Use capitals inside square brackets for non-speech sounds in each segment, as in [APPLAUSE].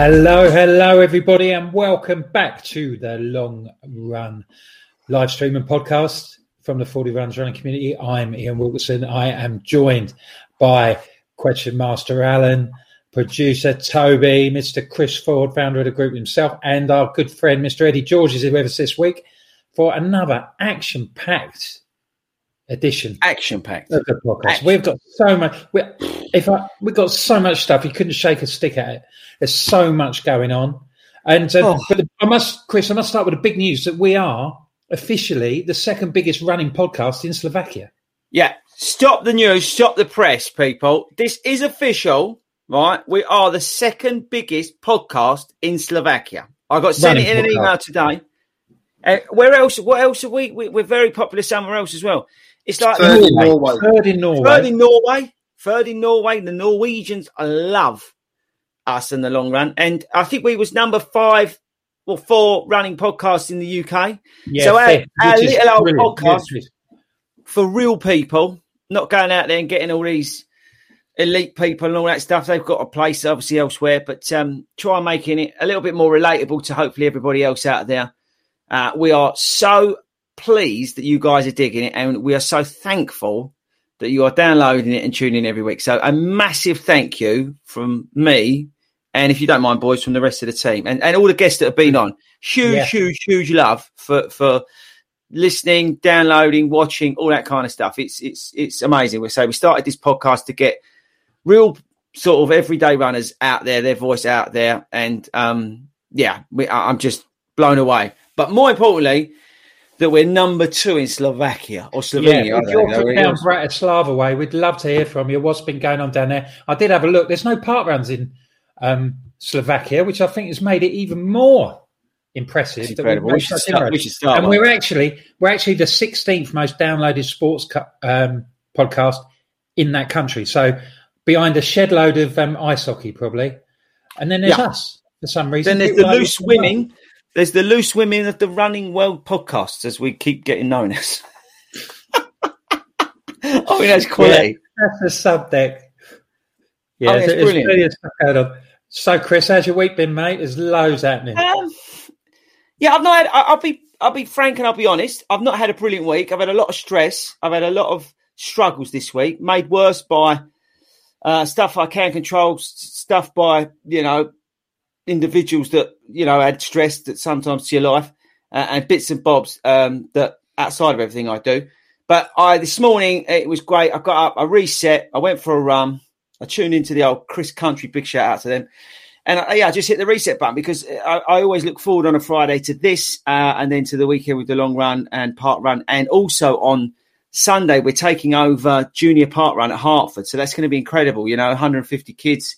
Hello, hello, everybody, and welcome back to the Long Run live stream and podcast from the Fordy Runs running community. I'm Ian Wilkerson. I am joined by Question Master Alan, producer Toby, Mr. Chris Ford, founder of the group himself, and our good friend Mr. Eddie George is with us this week for another action packed edition Action packed. of the podcast. Action. We've got so much. We, if I, we've got so much stuff, you couldn't shake a stick at it. There's so much going on, and uh, Oh. but I must, Chris, I must start with the big news that we are officially the second biggest running podcast in Slovakia. Yeah. Stop the news. Stop the press, people. This is official, right? We are the second biggest podcast in Slovakia. I got sent Running it in an email today. Uh, where else? What else are we, we? We're very popular somewhere else as well. It's like Third in Norway. Third in Norway. Third in Norway. Third in Norway. The Norwegians love us in the long run, and I think we was number five or four running podcasts in the UK. yeah, so our- our little old brilliant. podcast- Yes, yes. for real people, not going out there and getting all these elite people and all that stuff. They've got a place obviously elsewhere, but um, try making it a little bit more relatable to hopefully everybody else out there. Uh, we are so pleased that you guys are digging it, and we are so thankful that you are downloading it and tuning in every week. So a massive thank you from me. And if you don't mind, boys, from the rest of the team and, and all the guests that have been on, huge, Yeah. huge, huge love for for listening, downloading, watching, all that kind of stuff. It's it's it's amazing. We say we started this podcast to get real sort of everyday runners out there, their voice out there, and um, yeah, we, I'm just blown away. But more importantly, that we're number two in Slovakia or Slovenia. Yeah, if you're know from down is. Bratislava way, we'd love to hear from you. What's been going on down there? I did have a look. There's no park runs in um, Slovakia, which I think has made it even more impressive. That incredible. We should start- we should start And one. we're actually we're actually the 16th most downloaded sports um, podcast in that country. So behind a shed load of um, ice hockey, probably. And then there's Yeah. us for some reason. Then there's the loose women. There's the loose women of the running world podcasts, as we keep getting known as. [LAUGHS] I mean, that's quality. That's the sub deck. Yeah, Oh, there's, it's there's brilliant. stuff going on. So, Chris, how's your week been, mate? There's loads happening. Um, yeah, I've not had. I- I'll be. I'll be frank and I'll be honest. I've not had a brilliant week. I've had a lot of stress. I've had a lot of struggles this week, made worse by uh, stuff I can't control, stuff by you know individuals that you know add stress that sometimes to your life, uh, and bits and bobs um, that outside of everything I do. But I this morning it was great. I got up, I reset, I went for a run, I tuned into the old Chris Country. Big shout out to them. And uh, yeah, I just hit the reset button because I, I always look forward on a Friday to this, uh, and then to the weekend with the long run and park run, and also on Sunday we're taking over junior park run at Hertford, so that's going to be incredible. You know, 150 kids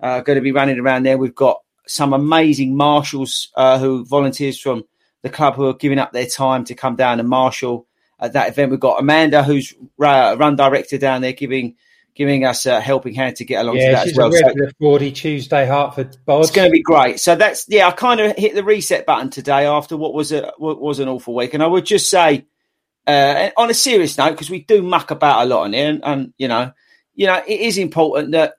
uh, going to be running around there. We've got some amazing marshals uh, who volunteers from the club who are giving up their time to come down and marshal at that event. We've got Amanda, who's uh, run director down there, giving giving us a helping hand to get along yeah, to that she's as well. a regular Fordy Tuesday Hertford bod. It's going to be great. So that's yeah. I kind of hit the reset button today after what was a what was an awful week, and I would just say, uh, on a serious note, because we do muck about a lot on here, and, and you know, you know, it is important that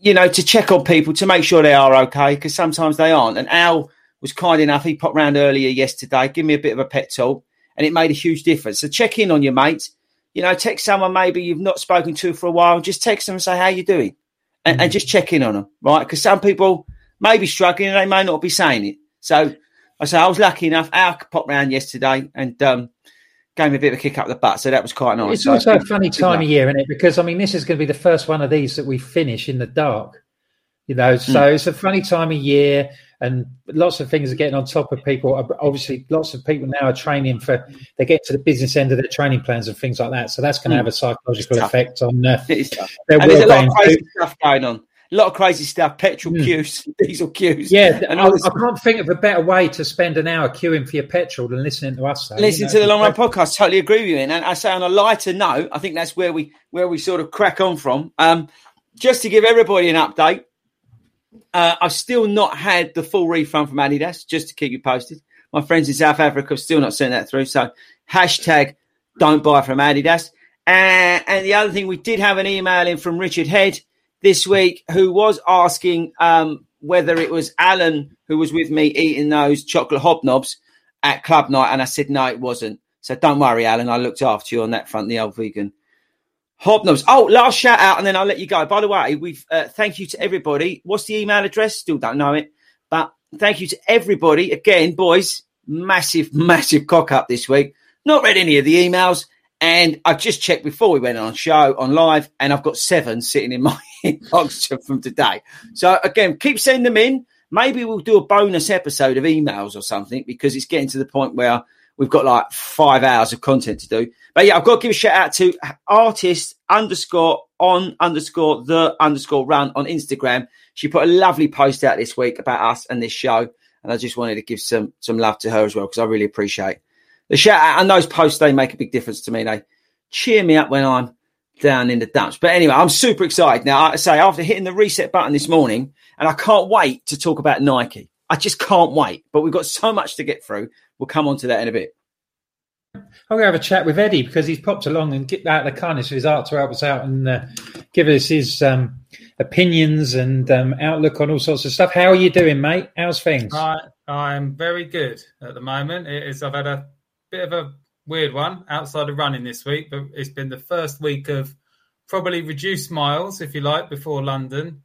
you know to check on people to make sure they are okay, because sometimes they aren't. And Al was kind enough; he popped round earlier yesterday, give me a bit of a pet talk, and it made a huge difference. So check in on your mates you know, text someone maybe you've not spoken to for a while. Just text them and say, how you doing? And, mm-hmm. and just check in on them, right? Because some people may be struggling and they may not be saying it. So I say I was lucky enough. Al popped round yesterday and um, gave me a bit of a kick up the butt. So that was quite nice. It's so also a funny time of year, isn't it? Because I mean, this is going to be the first one of these that we finish in the dark. You know, so mm. it's a funny time of year and lots of things are getting on top of people. Obviously, lots of people now are training for they get to the business end of their training plans and things like that. So that's going to hmm. have a psychological effect on uh, their and there's a lot of crazy stuff going on. A lot of crazy stuff, petrol mm. queues, [LAUGHS] diesel queues. Yeah, and I, I, can't think of a better way to spend an hour queuing for your petrol than listening to us. Though, Listen you know, to the Long Run podcast. Totally agree with you. And I say on a lighter note, I think that's where we where we sort of crack on from. Um, just to give everybody an update, uh, I've still not had the full refund from Adidas, just to keep you posted. My friends in South Africa have still not sent that through. So hashtag don't buy from Adidas. Uh, and the other thing, we did have an email in from Richard Head this week who was asking um, whether it was Alan who was with me eating those chocolate hobnobs at club night. And I said, no, it wasn't. So don't worry, Alan. I looked after you on that front, the old vegan Hobnobs. Oh, last shout out, and then I'll let you go. By the way, we've uh, thank you to everybody. What's the email address? Still don't know it, but thank you to everybody again, boys. Massive, [LAUGHS] massive cock up this week. Not read any of the emails, and I've just checked before we went on show on live, and I've got seven sitting in my [LAUGHS] inbox from today. So again, keep sending them in. Maybe we'll do a bonus episode of emails or something because it's getting to the point where We've got like five hours of content to do. But yeah, I've got to give a shout out to artist underscore on underscore the underscore run on Instagram. She put a lovely post out this week about us and this show. And I just wanted to give some some love to her as well because I really appreciate the shout out. And those posts, they make a big difference to me. They cheer me up when I'm down in the dumps. But anyway, I'm super excited now. I say after hitting the reset button this morning, and I can't wait to talk about Nike. I just can't wait. But we've got so much to get through. We'll come on to that in a bit. I'm going to have a chat with Eddie because he's popped along and get out the kindness of his art to help us out and uh, give us his um, opinions and um, outlook on all sorts of stuff. How are you doing, mate? How's things? I, I'm very good at the moment. It is, I've had a bit of a weird one outside of running this week, but it's been the first week of probably reduced miles, if you like, before London.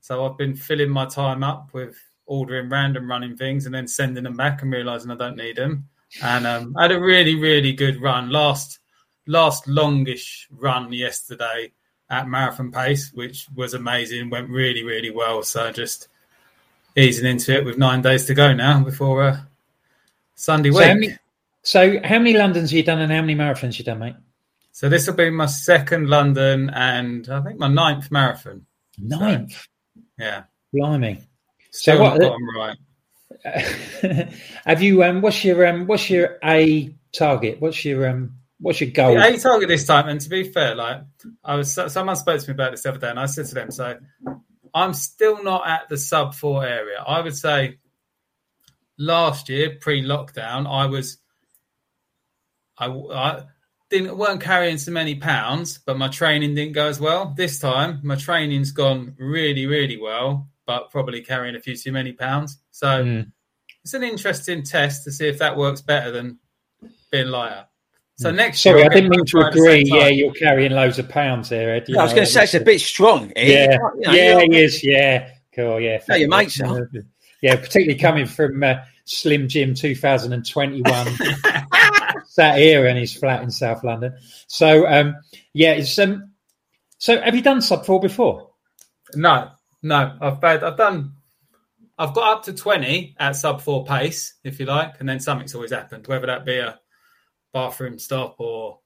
So I've been filling my time up with ordering random running things and then sending them back and realizing I don't need them. And um, I had a really, really good run last last longish run yesterday at marathon pace, which was amazing. Went really, really well. So just easing into it with nine days to go now before uh, Sunday week. So how, many, so how many Londons have you done and how many marathons have you done, mate? So this will be my second London and I think my ninth marathon. Ninth? So, yeah. Blimey. So what? right. [LAUGHS] have you? Um, what's your um, what's your a target? What's your um, what's your goal? The a target this time. And to be fair, like I was, someone spoke to me about this the other day, and I said to them, so I'm still not at the sub four area. I would say last year, pre-lockdown, I was, I, I didn't weren't carrying so many pounds, but my training didn't go as well. This time, my training's gone really, really well but probably carrying a few too many pounds. So mm. it's an interesting test to see if that works better than being lighter. So hmm. next Sorry, year, I didn't mean to agree. Yeah, you're carrying loads of pounds here, Ed. I was going to say it's a bit strong. Ed. Yeah, you know, yeah, he is. Yeah, cool. Yeah, no, your mates are. Yeah, particularly coming from uh, Slim Jim 2021. [LAUGHS] sat here and he's flat in South London. So, um, yeah, it's um, so have you done sub four before? No, no, I've had, I've done, I've got up to twenty at sub four pace, if you like, and then something's always happened, whether that be a bathroom stop or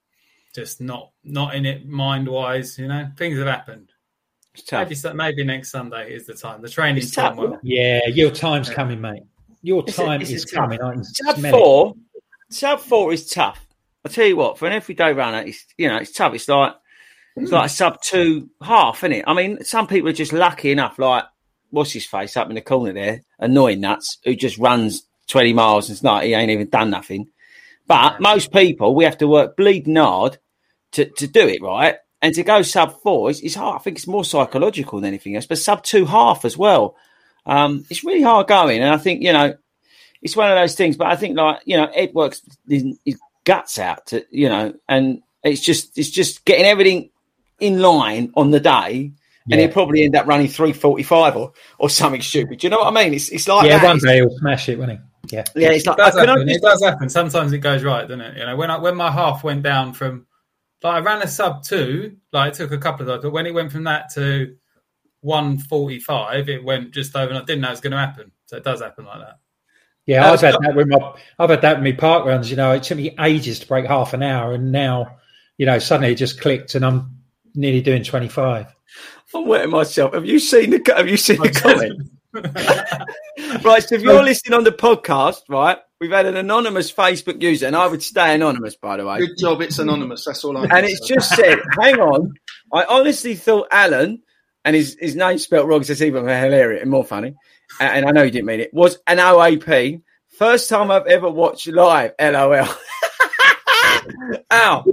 just not not in it mind wise. You know, things have happened. It's tough. Maybe, maybe next Sunday is the time. The training's It's tough, gone well. Yeah, your time's coming, mate. Your It's a- time it's is coming. Sub four. it. Sub four is tough. I'll tell you what, for an everyday runner, it's you know, it's tough. It's like it's like a sub two half, isn't it? I mean, some people are just lucky enough, like what's his face up in the corner there, annoying nuts, who just runs twenty miles and it's not he ain't even done nothing. But most people we have to work bleeding hard to, to do it, right? And to go sub four is, is hard. I think it's more psychological than anything else, but sub two half as well. Um, it's really hard going. And I think, you know, it's one of those things, but I think like, you know, Ed works his, his guts out to, you know, and it's just, it's just getting everything in line on the day. And he'll probably end up running 345 or, or something stupid. Do you know what I mean? It's, it's like, Yeah, that. one day he'll smash it, won't he? Yeah. yeah, it's like, It does, I happen. just- it does happen. Sometimes it goes right, doesn't it? You know, when I when my half went down from like I ran a sub two, like it took a couple of times, but when it went from that to one forty five, it went just over. And I didn't know it was going to happen, so it does happen like that. Yeah, Uh, I've had that with my I've had that with my park runs. You know, it took me ages to break half an hour, and now, you know, suddenly it just clicked, and I'm nearly doing twenty five. I'm wetting myself. Have you seen the Have you seen the comment? [LAUGHS] [LAUGHS] right. So if you're listening on the podcast, right, we've had an anonymous Facebook user, and I would stay anonymous, by the way. Good job, it's anonymous. That's all I. And it's just said, "Hang on." I honestly thought Alan, and his his name spelt wrong, so it's even more hilarious and more funny. And I know you didn't mean it. Was an OAP. First time I've ever watched live. LOL. [LAUGHS] Ow.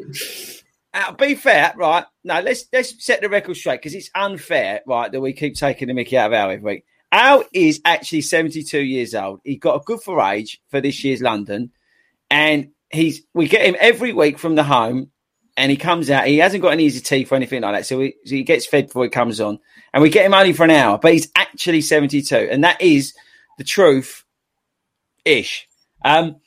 Uh, be fair, right? No, let's let's set the record straight because it's unfair, right, that we keep taking the Mickey out of Al every week. Al is actually 72 years old. He got a good for age for this year's London, and he's we get him every week from the home, and he comes out. He hasn't got any easy teeth or anything like that, so he, so he gets fed before he comes on, and we get him only for an hour, but he's actually 72, and that is the truth, ish. Um,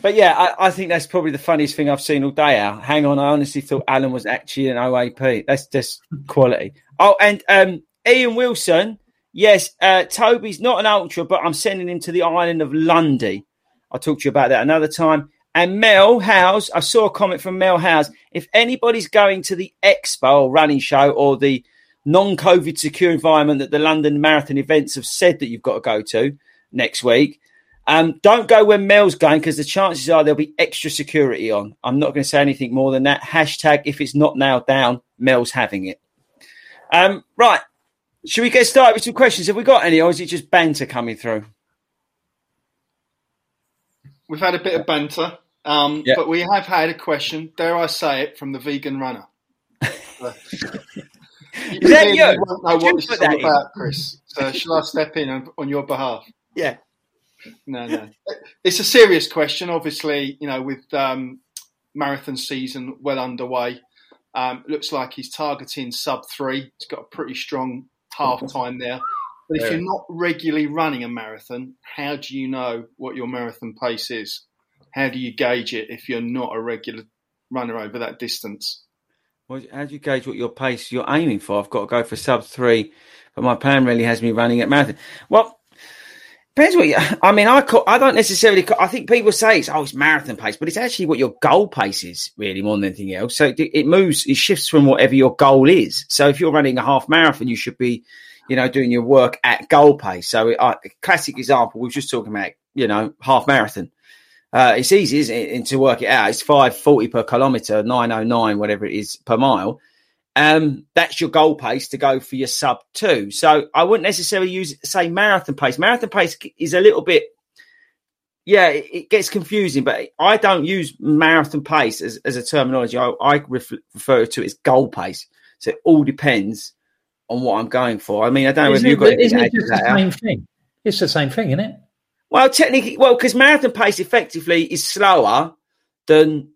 but yeah, I, I think that's probably the funniest thing I've seen all day. Al, hang on, I honestly thought Alan was actually an OAP. That's just quality. Oh, and um, Ian Wilson, yes, uh, Toby's not an ultra, but I'm sending him to the island of Lundy. I'll talk to you about that another time. And Mel Howes, I saw a comment from Mel Howes. If anybody's going to the expo or running show or the non-COVID secure environment that the London Marathon events have said that you've got to go to next week, um, don't go when Mel's going because the chances are there'll be extra security on. I'm not going to say anything more than that. Hashtag if it's not nailed down, Mel's having it. Um, right. Should we get started with some questions? Have we got any, or is it just banter coming through? We've had a bit of banter, um, Yeah. but we have had a question. Dare I say it from the vegan runner? [LAUGHS] Is that you? won't know Did what this is all that in? about, Chris. So shall I step in on, on your behalf? Yeah. No, no. It's a serious question. Obviously, you know, with um, marathon season well underway, um, looks like he's targeting sub three. He's got a pretty strong half time there. But if Yeah. you're not regularly running a marathon, how do you know what your marathon pace is? How do you gauge it if you're not a regular runner over that distance? Well, how do you gauge what your pace you're aiming for? I've got to go for sub three, but my plan really has me running at marathon. Well, depends what you. I mean, I call, I don't necessarily. I think people say it's oh, it's marathon pace, but it's actually what your goal pace is really more than anything else. So it, it moves, it shifts from whatever your goal is. So if you're running a half marathon, you should be, you know, doing your work at goal pace. So it, uh, classic example, we were just talking about, you know, half marathon. Uh, it's easy, isn't it, to work it out? It's five forty per kilometre, nine oh nine, whatever it is per mile. Um, that's your goal pace to go for your sub two. So I wouldn't necessarily use say marathon pace. Marathon pace is a little bit, yeah, it, it gets confusing. But I don't use marathon pace as, as a terminology. I, I ref, refer to it as goal pace. So it all depends on what I'm going for. I mean, I don't know Isn't if you've it, got anything isn't it just the same thing? It's the same thing, isn't it? Well, technically, well, because marathon pace effectively is slower than,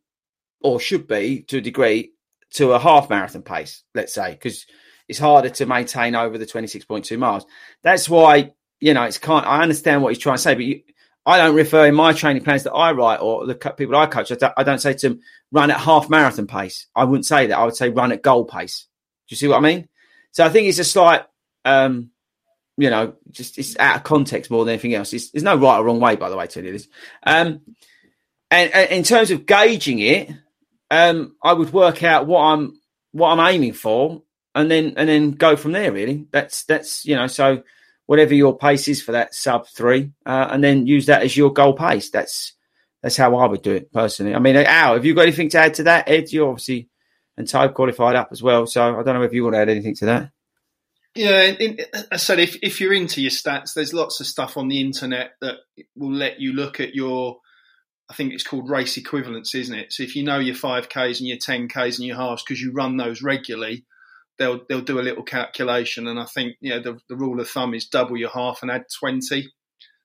or should be to a degree, to a half marathon pace, let's say, because it's harder to maintain over the 26.2 miles. That's why, you know, it's kind I understand what he's trying to say, but you, I don't refer in my training plans that I write or the people I coach, I don't, I don't say to them, run at half marathon pace. I wouldn't say that. I would say run at goal pace. Do you see what I mean? So I think it's a slight, um, you know, just it's out of context more than anything else. It's, there's no right or wrong way, by the way, to do this. Um, and, and in terms of gauging it, um, I would work out what I'm what I'm aiming for, and then and then go from there. Really, that's that's you know so whatever your pace is for that sub three, uh, and then use that as your goal pace. That's that's how I would do it personally. I mean, Al, have you got anything to add to that? Ed, You're obviously and Tobe qualified up as well, so I don't know if you want to add anything to that. Yeah, in, uh, I said if if you're into your stats, there's lots of stuff on the internet that will let you look at your. I think it's called race equivalence, isn't it? So if you know your five k's and your ten k's and your halves because you run those regularly, they'll they'll do a little calculation. And I think you know the, the rule of thumb is double your half and add twenty.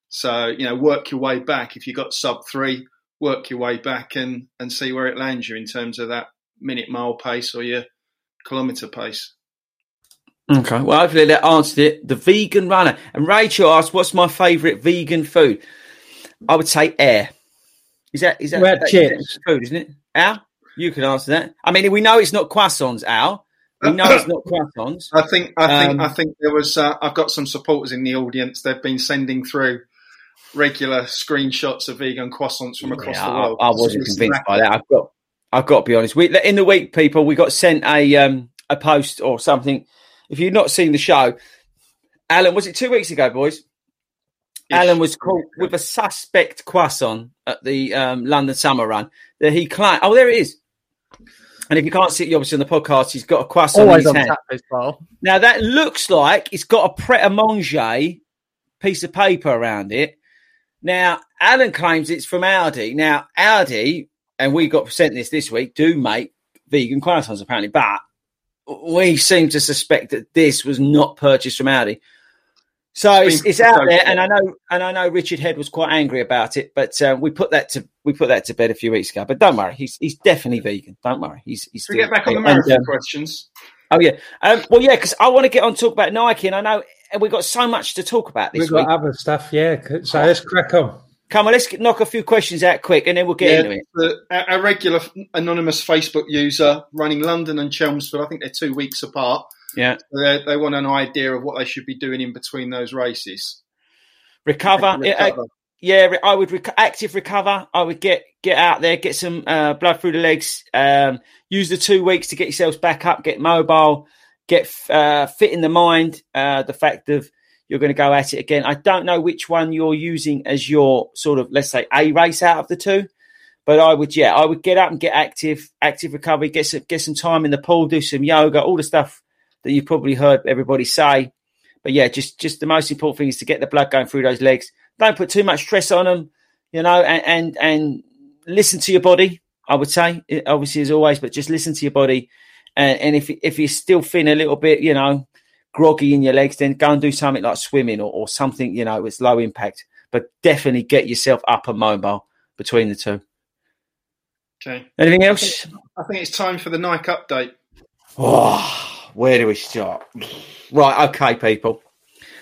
So you know work your way back. If you got sub three, work your way back and and see where it lands you in terms of that minute mile pace or your kilometre pace. Okay, well, hopefully that answered it. The vegan runner. And Rachel asked, "What's my favourite vegan food?" I would say air. Is that is that, Red that chips. food, isn't it? Al, you can answer that. I mean, we know it's not croissants, Al. We know it's not croissants. I think I think Um, I think there was uh, I've got some supporters in the audience. They've been sending through regular screenshots of vegan croissants from across Yeah, the world. I, I wasn't It's convinced by exactly- that. I've got, I've got to be honest. We in the week, people, we got sent a um a post or something. If you've not seen the show, Alan, was it two weeks ago, boys? Alan was caught with a suspect croissant at the um, London Summer Run that he claimed. Oh, there it is. And if you can't see it, obviously on the podcast, he's got a croissant in Always his on hand. tap. Now that looks like it's got a Pret a Manger piece of paper around it. Now Alan claims it's from Aldi. Now Aldi, and we got sent this this week, do make vegan croissants apparently, but we seem to suspect that this was not purchased from Aldi. So it's, been it's out there, proposed. and I know, and I know Richard Head was quite angry about it, but uh, we put that to we put that to bed a few weeks ago. But don't worry, he's he's definitely vegan. Don't worry, he's he's. Should we get back on the and, marathon um, questions? Oh yeah. Um, well, yeah, because I want to get on talk about Nike, and I know we've got so much to talk about this We've got other stuff, yeah. So let's crack on. Come on, let's get, knock a few questions out quick, and then we'll get into it. the, our regular anonymous Facebook user running London and Chelmsford. I think they're two weeks apart. Yeah, They, they want an idea of what they should be doing in between those races. recover. Yeah, uh, Recover. yeah, I would rec- active recover. I would get get out there, get some uh, blood through the legs. Um, use the two weeks to get yourselves back up, get mobile, get uh, fit in the mind. Uh, the fact of you're going to go at it again. I don't know which one you're using as your sort of let's say a race out of the two. But I would, yeah, I would get up and get active, active recovery, get some, get some time in the pool, do some yoga, all the stuff that you've probably heard everybody say. But yeah, just just the most important thing is to get the blood going through those legs. Don't put too much stress on them, you know, and and, and listen to your body. I would say, obviously as always, but just listen to your body. And, and if if you're still feeling a little bit, you know, groggy in your legs, then go and do something like swimming or, or something, you know, it's low impact. But definitely get yourself up and mobile between the two. Okay. Anything else? I think it's time for the Nike update. Oh, where do we start? Right, okay, people.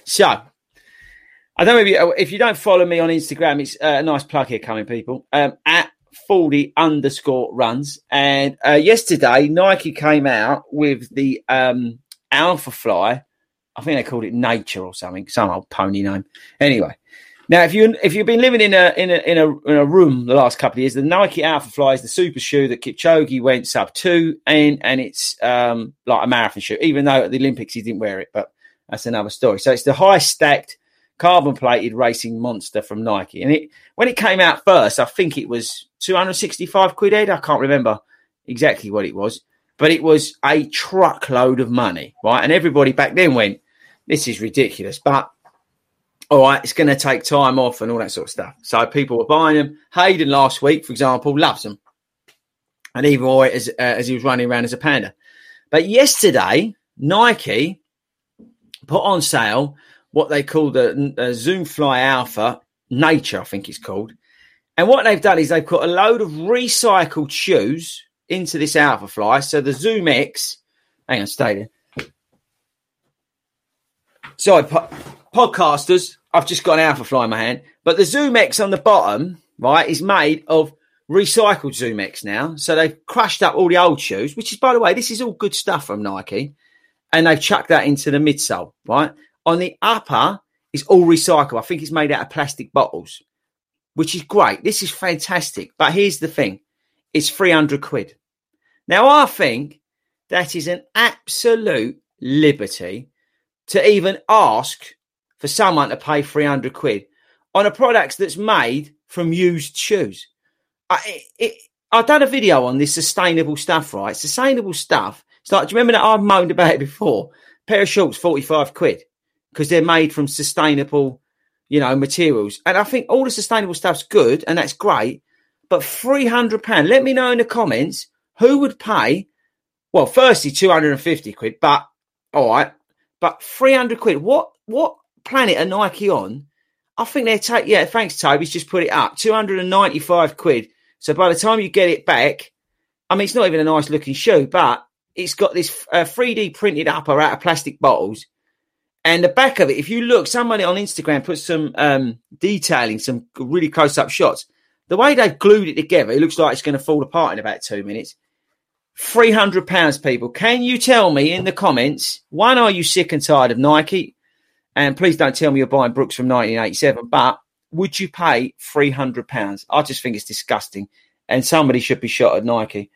So, I don't know if you, if you don't follow me on Instagram, it's uh, a nice plug here coming, people. Um, at fordy underscore runs. And uh, yesterday, Nike came out with the um, Alphafly. I think they called it Nature or something, some old pony name. Anyway, now if you if you've been living in a in a in a in a room the last couple of years, the Nike Alphafly is the super shoe that Kipchoge went sub two, and and it's um like a marathon shoe. Even though at the Olympics he didn't wear it, but that's another story. So it's the high stacked carbon plated racing monster from Nike, and it when it came out first, I think it was two hundred sixty five quid. Ed, I can't remember exactly what it was, but it was a truckload of money, right? And everybody back then went, "This is ridiculous," but all right, it's going to take time off and all that sort of stuff. So people were buying them. Hayden last week, for example, loves them, and it as uh, as he was running around as a panda. But yesterday, Nike put on sale what they call the uh, Zoom Fly Alpha Nature, I think it's called. And what they've done is they've got a load of recycled shoes into this Alphafly. So the ZoomX, hang on, stay there. Sorry, po- podcasters, I've just got an Alphafly in my hand. But the ZoomX on the bottom, right, is made of recycled ZoomX now. So they've crushed up all the old shoes, which is, by the way, this is all good stuff from Nike. And they've chucked that into the midsole, right? On the upper is all recycled. I think it's made out of plastic bottles, which is great. This is fantastic. But here's the thing it's 300 quid. Now, I think that is an absolute liberty to even ask for someone to pay 300 quid on a product that's made from used shoes. I, it, I've done a video on this sustainable stuff, right? Sustainable stuff. It's like, do you remember that I've moaned about it before? pair of shorts, 45 quid because they're made from sustainable, you know, materials. And I think all the sustainable stuff's good and that's great. But £300, let me know in the comments who would pay, well, firstly, 250 quid, but all right, but 300 quid. What, what planet are Nike on? I think they're take, yeah, thanks, Toby's just put it up 295 quid. So by the time you get it back, I mean, it's not even a nice looking shoe, but it's got this uh, 3D printed upper out of plastic bottles. And the back of it, if you look, somebody on Instagram put some um, detailing, some really close up shots. The way they've glued it together, it looks like it's going to fall apart in about two minutes. Three hundred pounds, people. Can you tell me in the comments? One, are you sick and tired of Nike? And please don't tell me you're buying Brooks from 1987. But would you pay three hundred pounds? I just think it's disgusting, and somebody should be shot at Nike.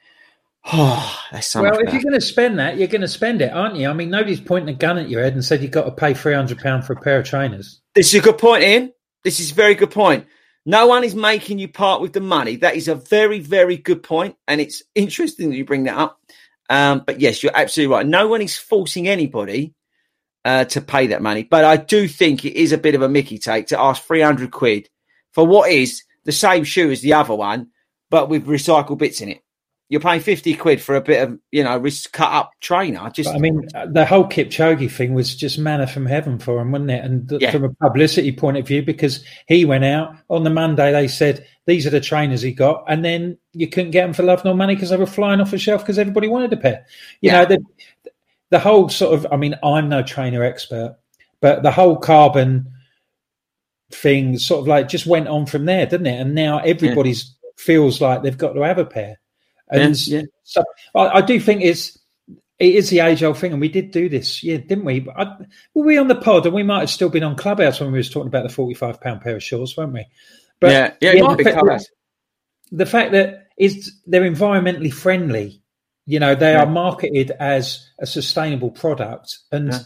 Oh, [SIGHS] that's so well, if you're going to spend that, you're going to spend it, aren't you? I mean, nobody's pointing a gun at your head and said you've got to pay three hundred pound for a pair of trainers. This is a good point, Ian. This is a very good point. No one is making you part with the money. That is a very, very good point, and it's interesting that you bring that up. Um, but yes, you're absolutely right. No one is forcing anybody uh, to pay that money, but I do think it is a bit of a Mickey take to ask three hundred quid for what is the same shoe as the other one, but with recycled bits in it you're paying 50 quid for a bit of, you know, cut up trainer. Just, I mean, the whole Kipchoge thing was just manna from heaven for him, wasn't it? And yeah. from a publicity point of view, because he went out on the Monday, they said, these are the trainers he got. And then you couldn't get them for love nor money because they were flying off the shelf because everybody wanted a pair. You yeah. know, the, the whole sort of, I mean, I'm no trainer expert, but the whole carbon thing sort of like just went on from there, didn't it? And now everybody's yeah. feels like they've got to have a pair. And yeah, yeah. so I, I, do think it's it is the age old thing, and we did do this, yeah, didn't we? I, were we on the pod, and we might have still been on Clubhouse when we was talking about the forty-five pound pair of shorts, weren't we? But yeah, yeah, yeah the, fact, the fact that is they're environmentally friendly, you know, they yeah. are marketed as a sustainable product, and yeah.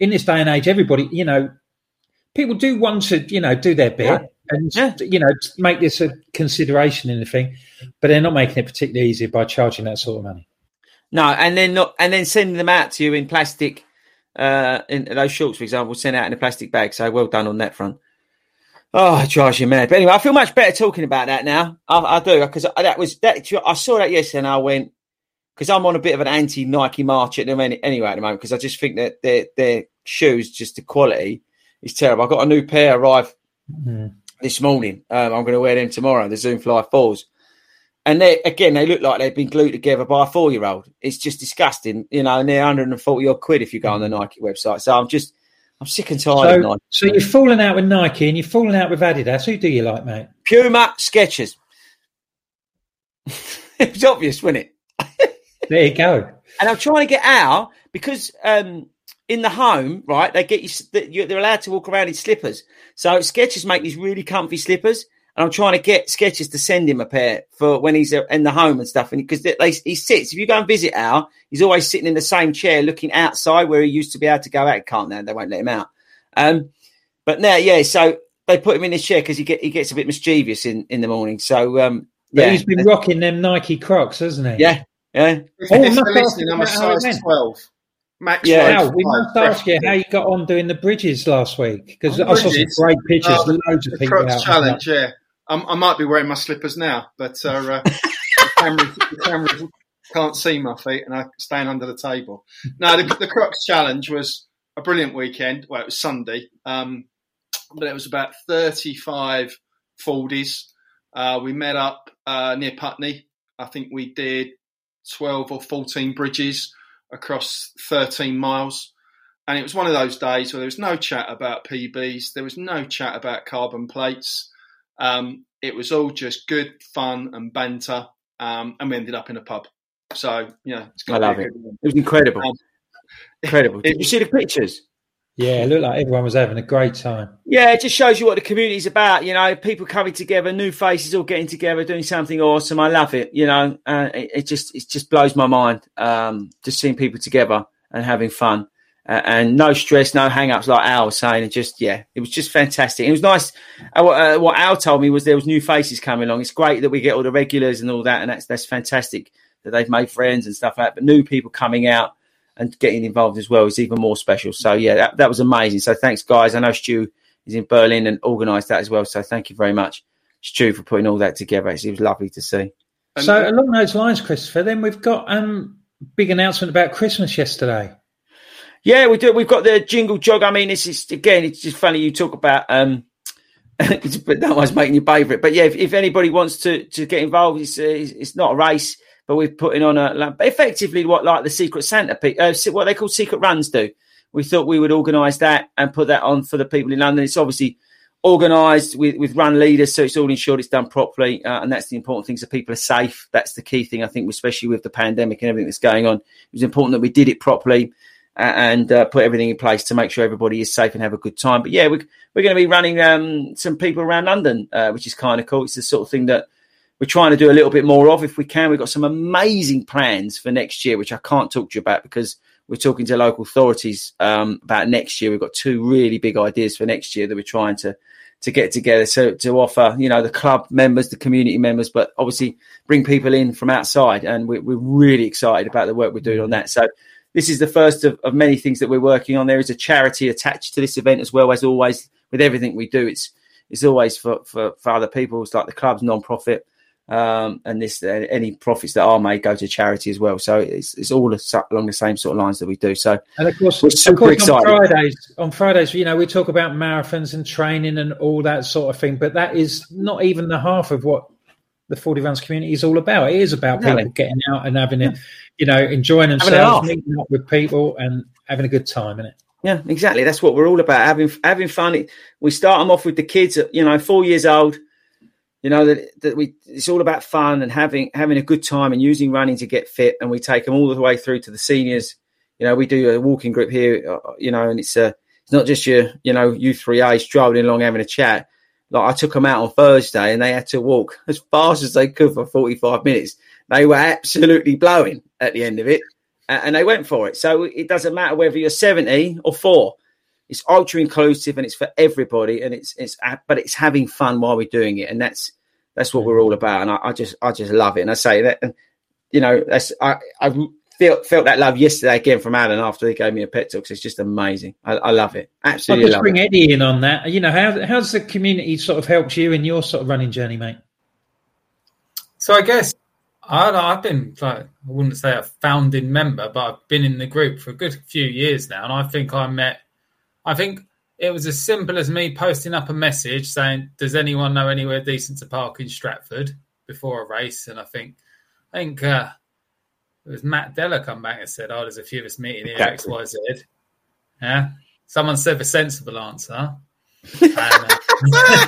in this day and age, everybody, you know, people do want to, you know, do their bit and yeah. you know make this a consideration in the thing, but they're not making it particularly easy by charging that sort of money. No, and then not and then sending them out to you in plastic. Uh, in those shorts, for example, sent out in a plastic bag. So well done on that front. Oh, it drives you mad. But anyway, I feel much better talking about that now. I, I do because that was that. I saw that yesterday, and I went because I'm on a bit of an anti Nike march at them anyway at the moment because I just think that their their shoes, just the quality, is terrible. I got a new pair arrive mm this morning. Um, I'm going to wear them tomorrow, the Zoom Fly 4s. And they again, they look like they've been glued together by a four year old. It's just disgusting, you know, and they're 140 odd quid if you go on the Nike website. So I'm just, I'm sick and tired so, So you're falling out with Nike and you're falling out with Adidas. Who do you like, mate? Puma, Skechers. [LAUGHS] it was obvious, wasn't it? there you go. And I'm trying to get out because um, in the home, right, they get you, they're allowed to walk around in slippers. So Skechers make these really comfy slippers. And I'm trying to get Skechers to send him a pair for when he's uh, in the home and stuff. And because he sits, if you go and visit Al, he's always sitting in the same chair looking outside where he used to be able to go out. He can't now, they won't let him out. Um, but now, yeah, so they put him in his chair because he, get, he gets a bit mischievous in, in the morning. So, um, yeah. he's been rocking them Nike Crocs, hasn't he? Yeah, yeah. If, oh, if listening, I'm a size 12. Max yeah, we must ask you how you got on doing the bridges last week because I saw some great pictures. Uh, loads of people out challenge, yeah. I'm, i might be wearing my slippers now, but uh, uh, the, cameras, the, cameras, can't see my feet, and I'm staying under the table. No, the, the Crocs challenge was a brilliant weekend. Well, it was Sunday, um, but it was about 35 Fordies. Uh, we met up uh, near Putney. I think we did 12 or 14 bridges across 13 miles. And it was one of those days where there was no chat about PBs, there was no chat about carbon plates. Um, it was all just good fun and banter, um, and we ended up in a pub. So yeah, I love it. It was incredible, um, [LAUGHS] incredible. Did it, you see the pictures? Yeah, it looked like everyone was having a great time. Yeah, it just shows you what the community is about. You know, people coming together, new faces all getting together, doing something awesome. I love it. You know, uh, it, it, just it just blows my mind um, just seeing people together and having fun. Uh, and no stress, no hang-ups like Al was saying. And just yeah, it was just fantastic. It was nice. Uh, uh, what Al told me was there was new faces coming along. It's great that we get all the regulars and all that, and that's that's fantastic that they've made friends and stuff like that. But new people coming out and getting involved as well is even more special. So yeah, that, that was amazing. So thanks, guys. I know Stu is in Berlin and organised that as well. So thank you very much, Stu, for putting all that together. It was lovely to see. So along those lines, Christopher, then we've got um big announcement about Christmas yesterday. Yeah, we do. We've got the jingle jog. I mean, this is again, it's just funny you talk about um but that was making your favourite. But yeah, if, if, anybody wants to to get involved, it's, uh, it's not a race but we're putting on a effectively what like the Secret Santa, uh, what they call secret runs do. We thought we would organise that and put that on for the people in London. It's obviously organised with, with run leaders, so it's all ensured it's done properly, uh, and that's the important thing. So people are safe. That's the key thing, I think, especially with the pandemic and everything that's going on. It was important that we did it properly and uh, put everything in place to make sure everybody is safe and have a good time. But yeah, we're, we're going to be running um, some people around London, uh, which is kind of cool. It's the sort of thing that we're trying to do a little bit more of if we can. We've got some amazing plans for next year, which I can't talk to you about because we're talking to local authorities um, about next year. We've got two really big ideas for next year that we're trying to to get together. So to offer you know the club members the community members but obviously bring people in from outside. And we're, we're really excited about the work we're doing on that. So this is the first of, of many things that we're working on. There is a charity attached to this event as well as always with everything we do. It's it's always for for, for other people. It's like the club's non-profit um, and this uh, any profits that are made go to charity as well. So it's it's all along the same sort of lines that we do. So and of course, we're super course excited. On Fridays, on Fridays, you know, we talk about marathons and training and all that sort of thing, but that is not even the half of what the Fordy runs community is all about. It is about people getting out and having it, you know, enjoying themselves, meeting up with people and having a good time in it. Yeah, exactly. That's what we're all about. Having having fun. We start them off with the kids, you know, four years old you know that that we it's all about fun and having having a good time and using running to get fit and we take them all the way through to the seniors. You know we do a walking group here uh, you know and it's a uh, it's not just your you know u3a strolling along having a chat. Like i took them out on thursday and they had to walk [LAUGHS] as fast as they could for 45 minutes. They were absolutely blowing at the end of it and they went for it. So it doesn't matter whether you're 70 or 4 it's ultra inclusive and it's for everybody and it's it's but it's having fun while we're doing it and that's that's what we're all about and I, I just I just love it and I say that and you know that's I I felt felt that love yesterday again from Alan after he gave me a pet talk. It's just amazing. I, I love it. Absolutely. I'll just bring it. Eddie in on that. You know how how's the community sort of helped you in your sort of running journey, mate? So I guess I, I've been like I wouldn't say a founding member, but I've been in the group for a good few years now, and I think I met I think it was as simple as me posting up a message saying, "Does anyone know anywhere decent to park in Stratford before a race?" And I think, I think uh, it was Matt Della come back and said, "Oh, there's a few of us meeting here X Y Z." Yeah, someone said the sensible answer, [LAUGHS] and, uh,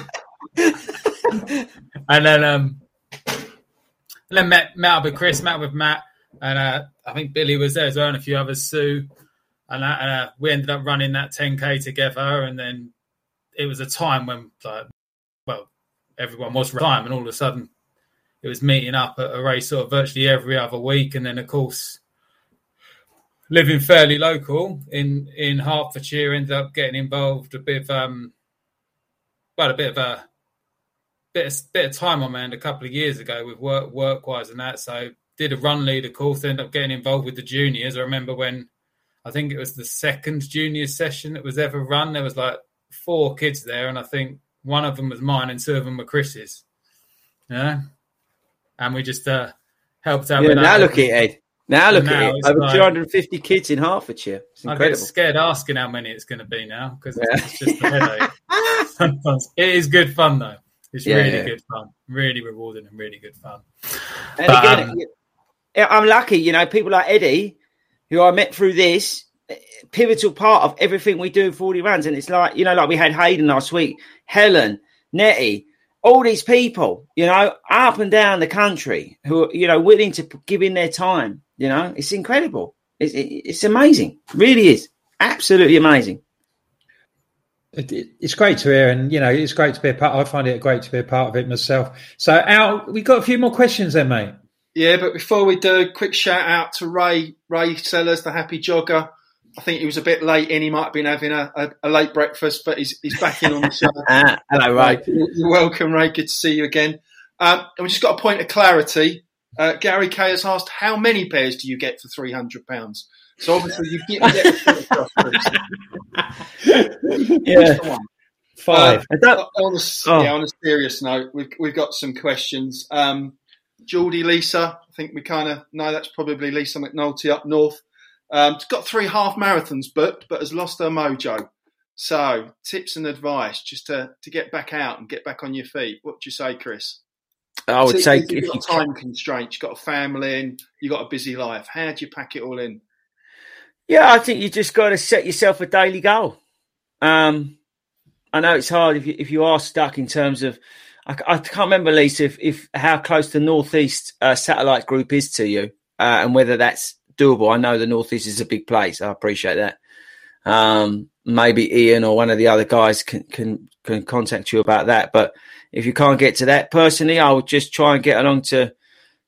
[LAUGHS] and then um, and then met met up with Chris, met up with Matt, and uh, I think Billy was there as well, and a few others, Sue and uh, we ended up running that 10k together. And then it was a time when, like, well, everyone was time, and all of a sudden it was meeting up at a race sort of virtually every other week. And then, of course, living fairly local in in Hertfordshire, ended up getting involved a bit of um, well, a bit of a bit of, bit of time on my a couple of years ago with work work wise and that. So did a run leader course, ended up getting involved with the juniors. I remember when I think it was the second junior session that was ever run. There was like four kids there, and I think one of them was mine and two of them were Chris's. Yeah, and we just uh, helped out. Yeah, now look at it, Now look now at it. Over like, 250 kids in Hertfordshire. It's incredible. I get scared asking how many it's going to be now because yeah. it's just a headache. [LAUGHS] Sometimes it is good fun though. It's yeah, really yeah. good fun, really rewarding and really good fun. And but, again, um, I'm lucky, you know, people like Eddie who I met through this eh, pivotal part of everything we do in Fordy runs. And it's like, you know, like we had Hayden last week, Helen, Nettie, all these people, you know, up and down the country who are, you know, willing to give in their time. You know, it's incredible. It's, it's amazing. It really is. Absolutely amazing. It's great to hear, and you know, it's great to be a part. I find it great to be a part of it myself. So, Al, we got a few more questions, then, mate. Yeah, but before we do, quick shout out to Ray Ray Sellers, the happy jogger. I think he was a bit late in. He might have been having a, a, a late breakfast, but he's, he's back in on the show. [LAUGHS] Hello, Ray. You're welcome, Ray. Good to see you again. Um, and we just got a point of clarity. Uh, Gary Kay has asked, how many pairs do you get for three hundred pounds? So obviously you get, get yeah, five. Uh, on, a, oh. yeah, on a serious note, we've we've got some questions. Um, Geordie Lisa, I think we kind of know that's probably Lisa McNulty up north. Um, she's got three half marathons booked, but has lost her mojo. So, tips and advice just to, to get back out and get back on your feet. What do you say, Chris? I would say you've got you time constraints, you've got a family and you've got a busy life. How do you pack it all in? Yeah, I think you just got to set yourself a daily goal. Um, I know it's hard if you, if you are stuck in terms of. I, I can't remember, Lisa, if, if how close the Northeast uh, satellite group is to you, uh, and whether that's doable. I know the Northeast is a big place. I appreciate that. Um, maybe Ian or one of the other guys can, can can contact you about that. But if you can't get to that, personally, I would just try and get along to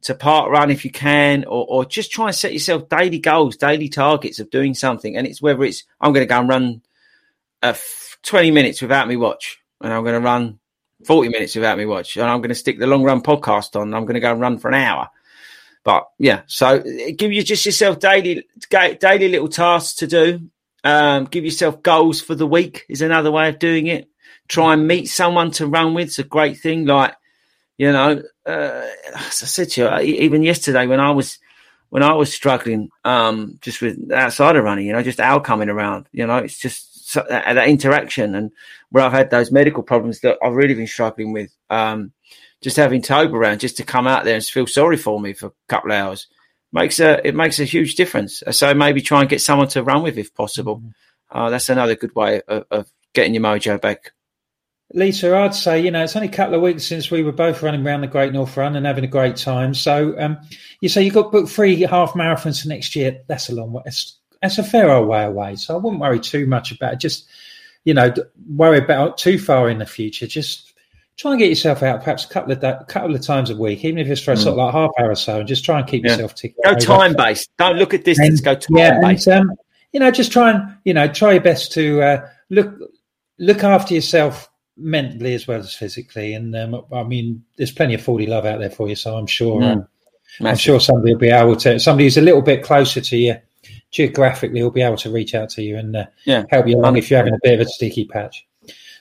to park run if you can, or, or just try and set yourself daily goals, daily targets of doing something. And it's whether it's I'm going to go and run uh, 20 minutes without me watch, and I'm going to run 40 minutes without me watch, and I'm going to stick the long run podcast on. I'm going to go and run for an hour. But yeah, so give you just yourself daily daily little tasks to do. Um, give yourself goals for the week is another way of doing it. Try and meet someone to run with. It's a great thing. Like you know, uh, as I said to you, even yesterday when I was when I was struggling, um, just with outside of running, you know, just Al coming around, you know, it's just that, that interaction and where I've had those medical problems that I've really been struggling with. Um, just having Tobe around just to come out there and feel sorry for me for a couple of hours makes a it makes a huge difference. So maybe try and get someone to run with if possible. Mm-hmm. Uh, that's another good way of, of, getting your mojo back. Lisa, I'd say you know it's only a couple of weeks since we were both running around the Great North Run and having a great time. So um, you say you got booked three half marathons for next year. That's a long way. That's a fair old way away. So I wouldn't worry too much about it. Just you know, worry about too far in the future. Just try and get yourself out perhaps a couple of da- couple of times a week, even if it's for a mm. sort of like half hour or so, and just try and keep yeah. yourself ticking. Go time based. Don't look at distance. And, go time based. um, you know, just try and you know try your best to uh, look look after yourself mentally as well as physically. And um, I mean, there's plenty of Fordy love out there for you, so I'm sure. Mm. Um, I'm sure somebody will be able to. Somebody who's a little bit closer to you geographically will be able to reach out to you and uh, yeah. help you along if you're having a bit of a sticky patch.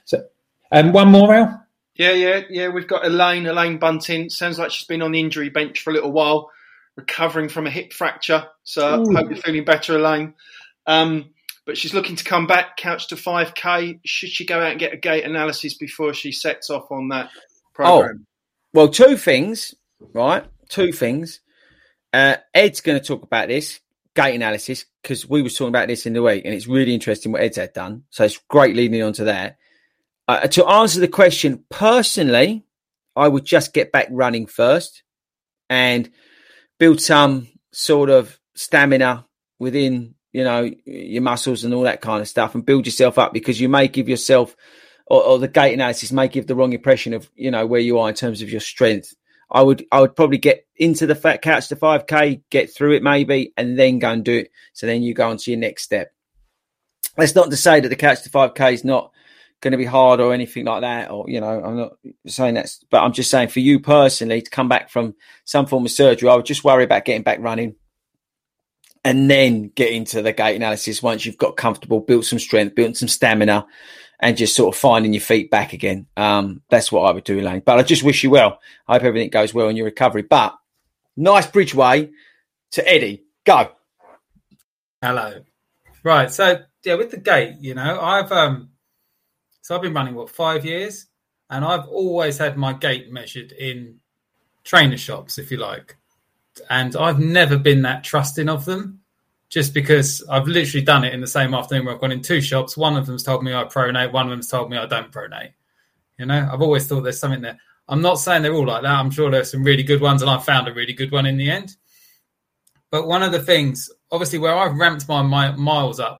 So, um, one more, Al. Yeah, yeah, yeah. We've got Elaine, Elaine Bunting. Sounds like she's been on the injury bench for a little while, recovering from a hip fracture. So Ooh. hope you're feeling better, Elaine. Um, but she's looking to come back, couch to 5K. Should she go out and get a gait analysis before she sets off on that program? Oh, well, two things, right? Two things. Uh, Ed's going to talk about this gait analysis because we were talking about this in the week, and it's really interesting what Ed's had done. So it's great leading on to that. Uh, to answer the question, personally, I would just get back running first and build some sort of stamina within, you know, your muscles and all that kind of stuff and build yourself up because you may give yourself or, or the gait analysis may give the wrong impression of, you know, where you are in terms of your strength. I would I would probably get into the fat couch to 5k, get through it maybe, and then go and do it. So then you go on to your next step. That's not to say that the couch to 5k is not going to be hard or anything like that. Or, you know, I'm not saying that's, but I'm just saying for you personally to come back from some form of surgery, I would just worry about getting back running and then get into the gait analysis once you've got comfortable, built some strength, built some stamina, and just sort of finding your feet back again. Um, that's what I would do, Elaine. But I just wish you well. I hope everything goes well in your recovery. But nice bridgeway to Eddie. Go. Hello. Right. So yeah, with the gait, you know, I've um so I've been running what five years, and I've always had my gait measured in trainer shops, if you like, and I've never been that trusting of them. Just because I've literally done it in the same afternoon where I've gone in two shops. One of them's told me I pronate, one of them's told me I don't pronate. You know, I've always thought there's something there. I'm not saying they're all like that. I'm sure there's some really good ones, and I found a really good one in the end. But one of the things, obviously, where I've ramped my, my miles up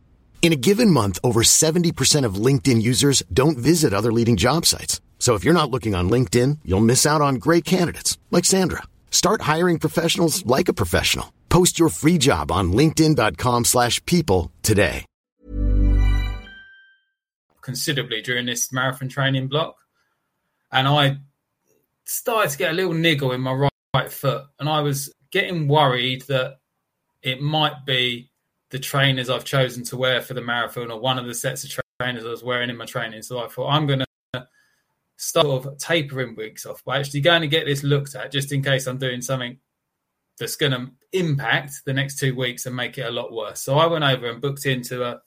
In a given month, over 70% of LinkedIn users don't visit other leading job sites. So if you're not looking on LinkedIn, you'll miss out on great candidates like Sandra. Start hiring professionals like a professional. Post your free job on linkedin.com/people today. considerably during this marathon training block. And I started to get a little niggle in my right, right foot. And I was getting worried that it might be the trainers I've chosen to wear for the marathon or one of the sets of trainers I was wearing in my training. So I thought I'm going to start tapering weeks off by actually going to get this looked at just in case I'm doing something that's going to impact the next two weeks and make it a lot worse. So I went over and booked into a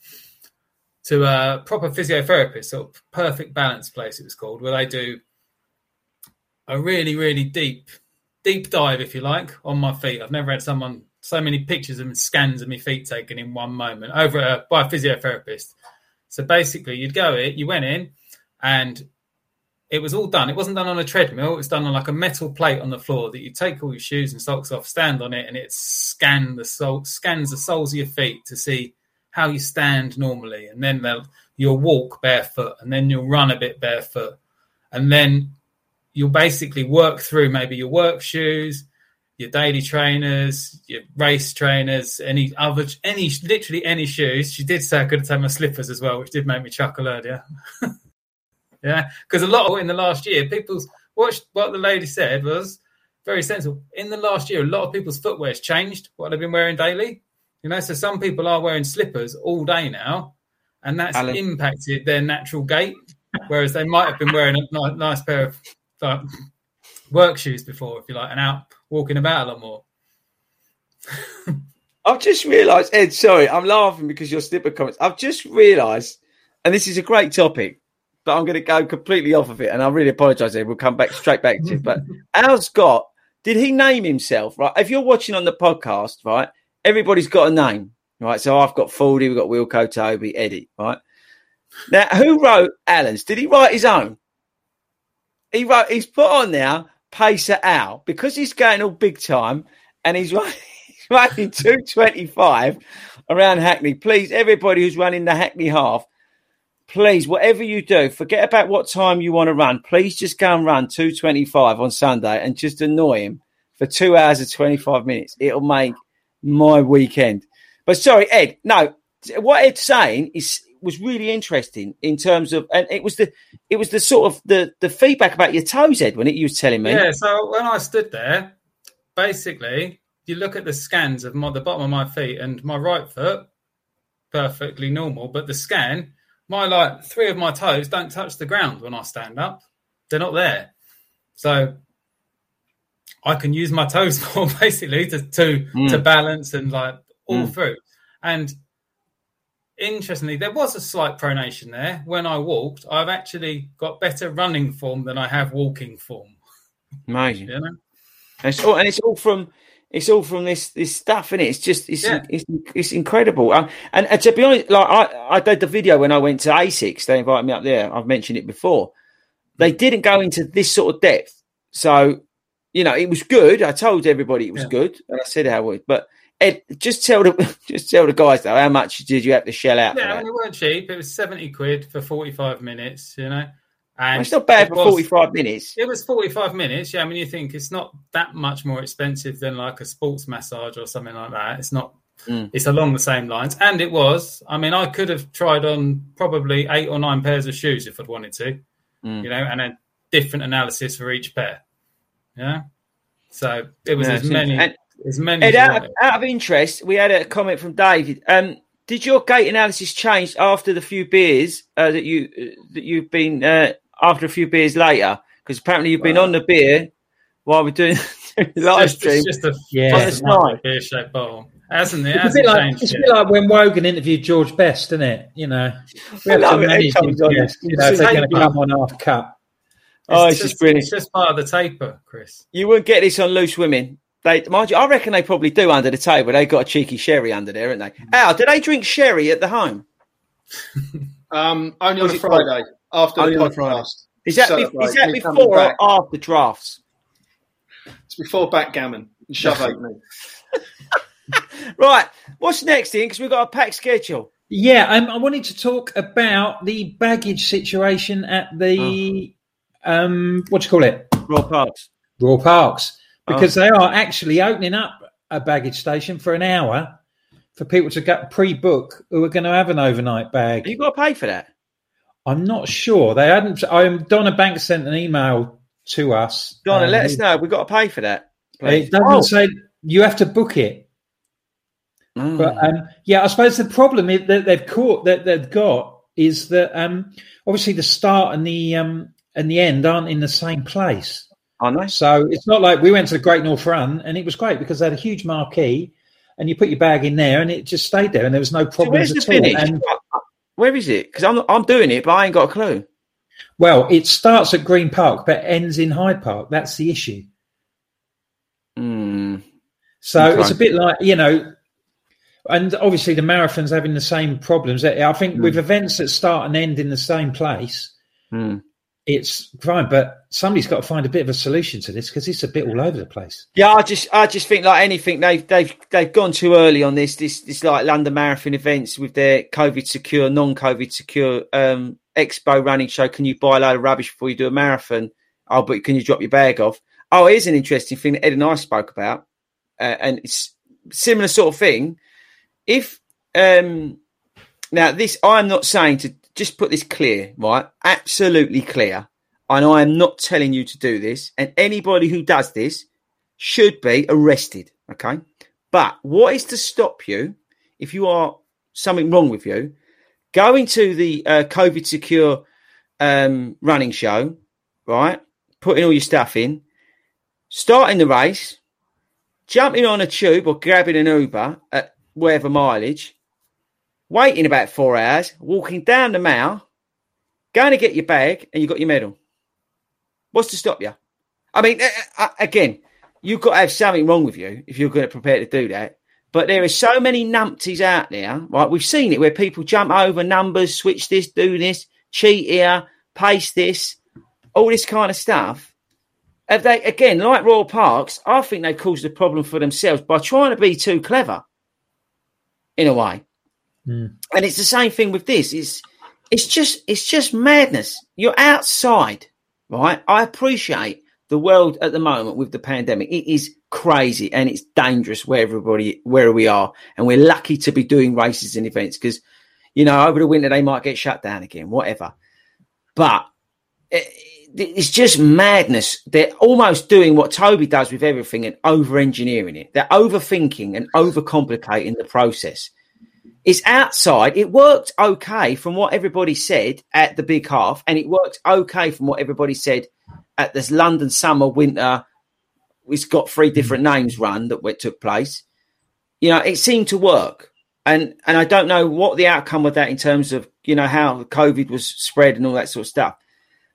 to a proper physiotherapist, sort of perfect balance place it was called, where they do a really, really deep, deep dive, if you like, on my feet. I've never had someone so many pictures and scans of my feet taken in one moment over a, by a physiotherapist. So basically, you'd go it, you went in, and it was all done. It wasn't done on a treadmill. It was done on like a metal plate on the floor that you take all your shoes and socks off, stand on it, and it scan the sol- scans the soles of your feet to see how you stand normally, and then you'll walk barefoot, and then you'll run a bit barefoot, and then you'll basically work through maybe your work shoes, your daily trainers, your race trainers, any other, any literally any shoes. She did say I could have taken my slippers as well, which did make me chuckle earlier. [LAUGHS] yeah, because a lot of in the last year, people's what what the lady said was very sensible. In the last year, a lot of people's footwear has changed. What they've been wearing daily. You know, so some people are wearing slippers all day now, and that's Alan. impacted their natural gait. Whereas they might have been wearing a nice pair of like, work shoes before, if you like, and out walking about a lot more. [LAUGHS] I've just realised, Ed. Sorry, I'm laughing because your slipper comments. I've just realised, and this is a great topic, but I'm going to go completely off of it, and I really apologise. Ed. We'll come back straight back to it. But [LAUGHS] Al Scott, did he name himself? Right. If you're watching on the podcast, right, everybody's got a name, right? So I've got Fordy, we've got Wilco, Toby, Eddie, right? Now, who wrote Alan's? Did he write his own? He wrote. He's put on now Pacer out because he's going all big time, and he's [LAUGHS] running, he's running two twenty five around Hackney. Please, everybody who's running the Hackney half, please, whatever you do, forget about what time you want to run. Please just go and run two twenty five on Sunday and just annoy him for two hours and twenty five minutes. It'll make my weekend. But sorry, Ed. No, what Ed's saying is was really interesting in terms of, and it was the it was the sort of the the feedback about your toes, Ed, when it you was telling me. Yeah, so when I stood there, basically, you look at the scans of my, the bottom of my feet and my right foot, perfectly normal, but the scan, my like three of my toes don't touch the ground when I stand up. They're not there. So I can use my toes [LAUGHS] more basically to to, Mm. to balance and like all Mm. through. And interestingly, there was a slight pronation there. When I walked, I've actually got better running form than I have walking form. Amazing. You know? And it's all, and it's all from it's all from this this stuff, and it? It's just it's Yeah. it's, it's incredible. Um, and, and to be honest, like I I did the video when I went to ASICS. They invited me up there. I've mentioned it before. They didn't go into this sort of depth, so you know it was good. I told everybody it was Yeah. good, and I said how it would. But Ed, just tell the [LAUGHS] just tell the guys though how much did you have to shell out? Yeah, for that? mean, it weren't cheap. It was 70 quid for 45 minutes, you know. And Well, it's not bad it for forty five minutes. It was 45 minutes. Yeah, I mean, you think it's not that much more expensive than like a sports massage or something like that. It's not, Mm. it's along the same lines. And it was, I mean, I could have tried on probably eight or nine pairs of shoes if I'd wanted to, Mm. you know, and a different analysis for each pair. Yeah. So it was Yeah, as many, interesting. As many. Ed, as out of, out of interest, we had a comment from David. Um, did your gait analysis change after the few beers uh, that you uh, that you've been uh, after a few beers later? Because apparently you've been on the beer while we're doing [LAUGHS] the live It's stream. just, it's just a Yeah. yeah, It's not. beer shaped bottle, hasn't it? It's a, Hasn't bit like, changed it's a bit like when Wogan interviewed George Best, isn't it? You know, we have I to love manage It comes on. You know, if they're going to It's come on half cut. Oh, it's it's just just, brilliant. it's just part of the taper, Chris. You wouldn't get this on loose women. They, mind you, I reckon they probably do under the table. They got a cheeky sherry under there, haven't they? Al, do they drink sherry at the home? [LAUGHS] Um, only on a it Friday after Only the on podcast. Is that, be, is that me coming before or after drafts? It's before backgammon. and Shove [LAUGHS] eight me. [LAUGHS] Right. What's next, Ian? Because we've got a packed schedule. Yeah, um, I wanted to talk about the baggage situation at the um, what do you call it, Royal Parks. Royal Parks, because Oh. they are actually opening up a baggage station for an hour for people to get pre-book who are going to have an overnight bag. You got to pay for that. I'm not sure they hadn't. Um, Donna Banks sent an email to us. Donna, um, let us know. We've got to pay for that. please. It doesn't Oh. say you have to book it. Mm. But um, yeah, I suppose the problem is that they've caught that they've got is that um, obviously the start and the um, and the end aren't in the same place. I know. So it's not like we went to the Great North Run and it was great because they had a huge marquee and you put your bag in there and it just stayed there and there was no So problems the at all. And, Where is it? Because I'm I'm doing it, but I ain't got a clue. well, it starts at Green Park but ends in Hyde Park. That's the issue. Mm. So Okay. it's a bit like you know, and obviously the marathon's having the same problems. I think with events that start and end in the same place, Mm. It's fine. But somebody's got to find a bit of a solution to this because it's a bit all over the place. Yeah, I just I just think like anything they've they've they've gone too early on this this this like London Marathon events with their COVID secure, non COVID secure um expo running show. Can you buy a load of rubbish before you do a marathon? Oh, but can you drop your bag off? Oh, here's an interesting thing that Ed and I spoke about, uh, and it's similar sort of thing. If um now this I'm not saying to just put this clear, right? Absolutely clear. And I am not telling you to do this. And anybody who does this should be arrested. Okay. But what is to stop you if you are something wrong with you going to the uh, COVID secure um, running show, right? Putting all your stuff in, starting the race, jumping on a tube or grabbing an Uber at whatever mileage, waiting about four hours, walking down the mile, going to get your bag, and you got your medal. What's to stop you? I mean, again, you've got to have something wrong with you if you're going to prepare to do that. But there are so many numpties out there, right? We've seen it where people jump over numbers, switch this, do this, cheat here, paste this, all this kind of stuff. Have they again, like Royal Parks? I think they caused a problem for themselves by trying to be too clever, in a way. Mm. And it's the same thing with this. It's it's just it's just madness. You're outside, right? I appreciate the world at the moment with the pandemic. It is crazy and it's dangerous where everybody where we are, and we're lucky to be doing races and events because you know over the winter they might get shut down again, whatever. But eh, it, it's just madness. They're almost doing what Toby does with everything and over engineering it. They're overthinking and overcomplicating the process. It's outside. It worked okay from what everybody said at the big half, and it worked okay from what everybody said at this London summer winter. It's got three hmm. different names run that took place. You know, it seemed to work, and and I don't know what the outcome of that in terms of you know how COVID was spread and all that sort of stuff.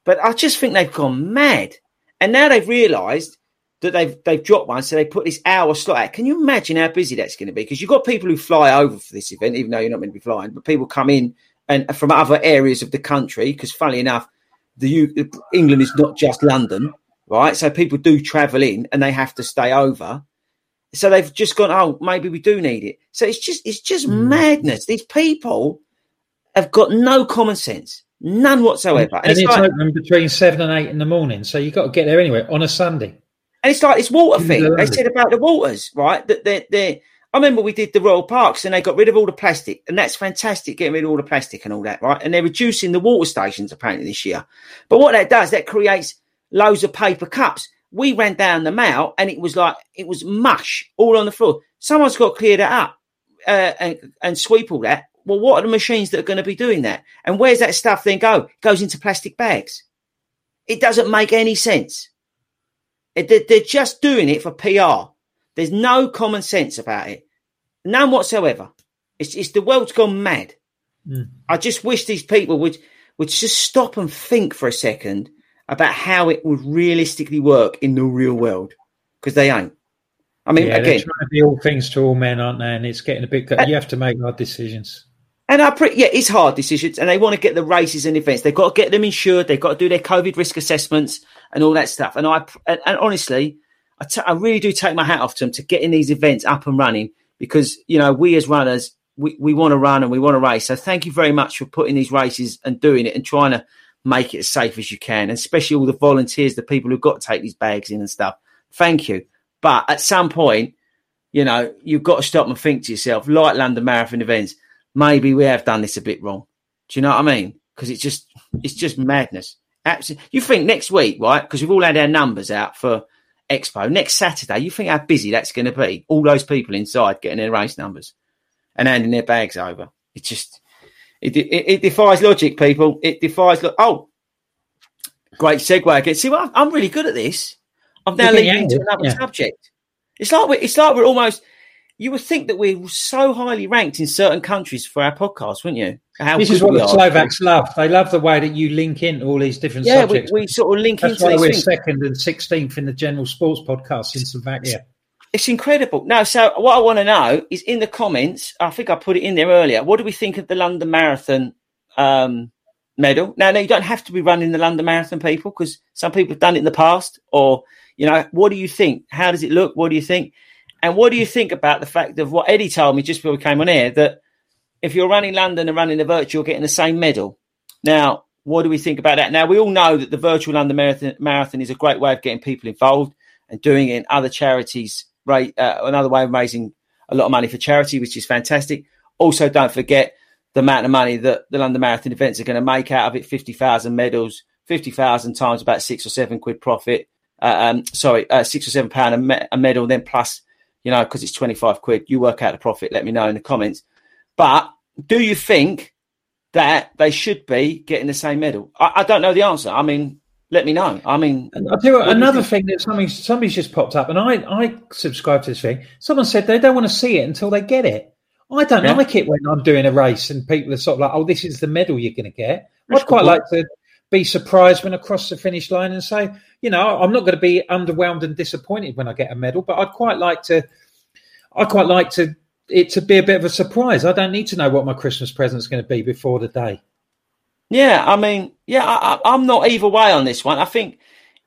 But I just think they've gone mad, and now they've realised that they've they've dropped one, so they put this hour slot out. Can you imagine how busy that's going to be? Because you've got people who fly over for this event, even though you're not meant to be flying, but people come in and from other areas of the country. Because funnily enough, the U- England is not just London, right? So people do travel in and they have to stay over. So they've just gone, oh, maybe we do need it. So it's just it's just hmm. madness. These people have got no common sense, none whatsoever. And, it's, open between seven and eight in the morning, so you've got to get there anyway on a Sunday. And it's like this water thing. They said about the waters, right? That they're, they're, I remember we did the Royal Parks and they got rid of all the plastic, and that's fantastic, getting rid of all the plastic and all that, right? And they're reducing the water stations apparently this year. But what that does, that creates loads of paper cups. We ran down the mall and it was like it was mush all on the floor. Someone's got to clear that up. uh, and, and sweep all that, well, what are the machines that are going to be doing that? And where's that stuff then go? It goes into plastic bags. It doesn't make any sense. It, they're just doing it for PR. There's no common sense about it. None whatsoever. It's, it's the world's gone mad. Mm. I just wish these people would would just stop and think for a second about how it would realistically work in the real world because they ain't. I mean, yeah, again, they're trying to be all things to all men, aren't they? And it's getting a bit. Uh, you have to make hard decisions. And I pre- yeah, it's hard decisions, and they want to get the races and events. They've got to get them insured. They've got to do their COVID risk assessments and all that stuff. And I and, and honestly, I, t- I really do take my hat off to them to getting these events up and running because you know we as runners we, we want to run and we want to race. So thank you very much for putting these races and doing it and trying to make it as safe as you can, and especially all the volunteers, the people who've got to take these bags in and stuff. Thank you. But at some point, you know, you've got to stop and think to yourself, like London Marathon events, maybe we have done this a bit wrong. Do you know what I mean? Because it's just, it's just madness. Absolutely. You think next week, right? Because we've all had our numbers out for Expo. Next Saturday, you think how busy that's going to be? All those people inside getting their race numbers and handing their bags over. It just, it, it, it defies logic, people. It defies. Lo- oh, great segue again. See, well, I'm really good at this. I'm now leading into another yeah. subject. It's like we're, it's like we're almost. You would think that we're so highly ranked in certain countries for our podcast, wouldn't you? How this is what the Slovaks love. They love the way that you link in all these different yeah, subjects. We, we sort of link That's into. why we're things. second and sixteenth in the general sports podcast in Slovakia. It's incredible. Now, so what I want to know is in the comments. I think I put it in there earlier. What do we think of the London Marathon um, medal? Now, now you don't have to be running the London Marathon, people, because some people have done it in the past. Or you know, what do you think? How does it look? What do you think? And what do you think about the fact of what Eddie told me just before we came on air that if you're running London and running the virtual, you're getting the same medal. Now, what do we think about that? Now, we all know that the virtual London Marathon, marathon is a great way of getting people involved and doing it in other charities, right? Uh, another way of raising a lot of money for charity, which is fantastic. Also, don't forget the amount of money that the London Marathon events are going to make out of it 50,000 medals, 50,000 times about six or seven quid profit. Uh, um, sorry, uh, six or seven pound a, me- a medal, then plus you know, because it's 25 quid. You work out the profit. Let me know in the comments. But do you think that they should be getting the same medal? I, I don't know the answer. I mean, let me know. I mean, I'll tell you what, another thing that something somebody's just popped up, and I I subscribe to this thing. Someone said they don't want to see it until they get it. I don't yeah. like it when I'm doing a race and people are sort of like, "Oh, this is the medal you're going to get." That's I'd quite like to be surprised when I cross the finish line and say, you know, I'm not going to be underwhelmed and disappointed when I get a medal, but I'd quite like to, I quite like to it to be a bit of a surprise. I don't need to know what my Christmas present is going to be before the day. Yeah, I mean, yeah, I, am not either way on this one. I think,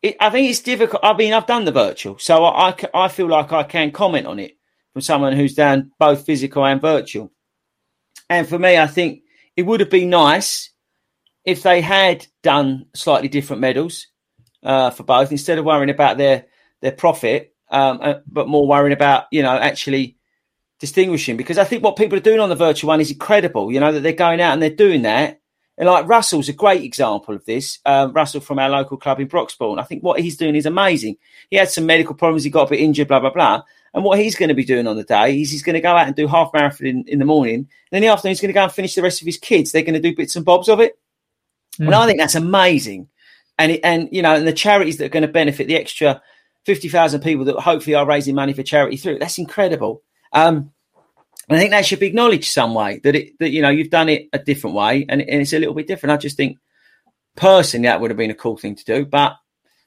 it, I think it's difficult. I mean, I've done the virtual, so I, I, I feel like I can comment on it from someone who's done both physical and virtual. And for me, I think it would have been nice if they had done slightly different medals uh, for both, instead of worrying about their their profit, um, uh, but more worrying about you know actually distinguishing. Because I think what people are doing on the virtual one is incredible. You know that they're going out and they're doing that. And like Russell's a great example of this. Um, Russell from our local club in Broxbourne. I think what he's doing is amazing. He had some medical problems. He got a bit injured, blah, blah, blah. And what he's going to be doing on the day is he's going to go out and do half marathon in, in the morning. And in the afternoon, he's going to go and finish the rest of his kids. They're going to do bits and bobs of it. Mm. And I think that's amazing. And, it, and, you know, and the charities that are going to benefit the extra 50,000 people that hopefully are raising money for charity through, that's incredible. Um, I think that should be acknowledged some way that it, that, you know, you've done it a different way and, and it's a little bit different. I just think personally that would have been a cool thing to do. But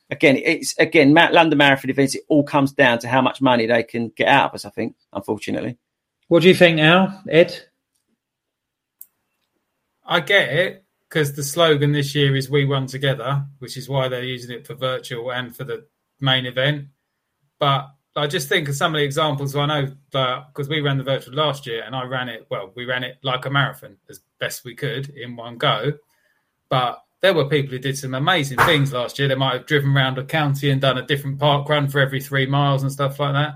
again, it's again, London Marathon events, it all comes down to how much money they can get out of us, I think, unfortunately. What do you think now, Ed? I get it because the slogan this year is "We Run Together," which is why they're using it for virtual and for the main event. But I just think of some of the examples. I know because we ran the virtual last year, and I ran it well. We ran it like a marathon as best we could in one go. But there were people who did some amazing things last year. They might have driven around a county and done a different park run for every three miles and stuff like that.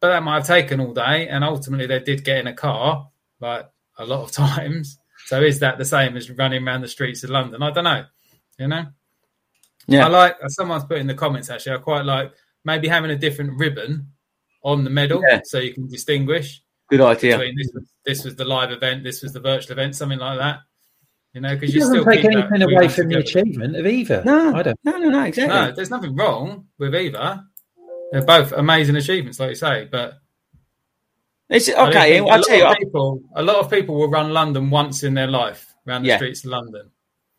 But that might have taken all day, and ultimately they did get in a car, like a lot of [LAUGHS] times. So is that the same as running around the streets of London? I don't know. You know. Yeah. I like uh, someone's put in the comments actually. I quite like maybe having a different ribbon on the medal yeah. so you can distinguish. Good idea. This was, this was the live event, this was the virtual event, something like that. You know, because you doesn't still take keep that anything away moving from the achievement of either. No, I don't. no, no, no, exactly. No, there's nothing wrong with either. They're both amazing achievements, like you say. But It's I okay. a I'll tell you. people, a lot of people will run London once in their life around the Yeah. streets of London.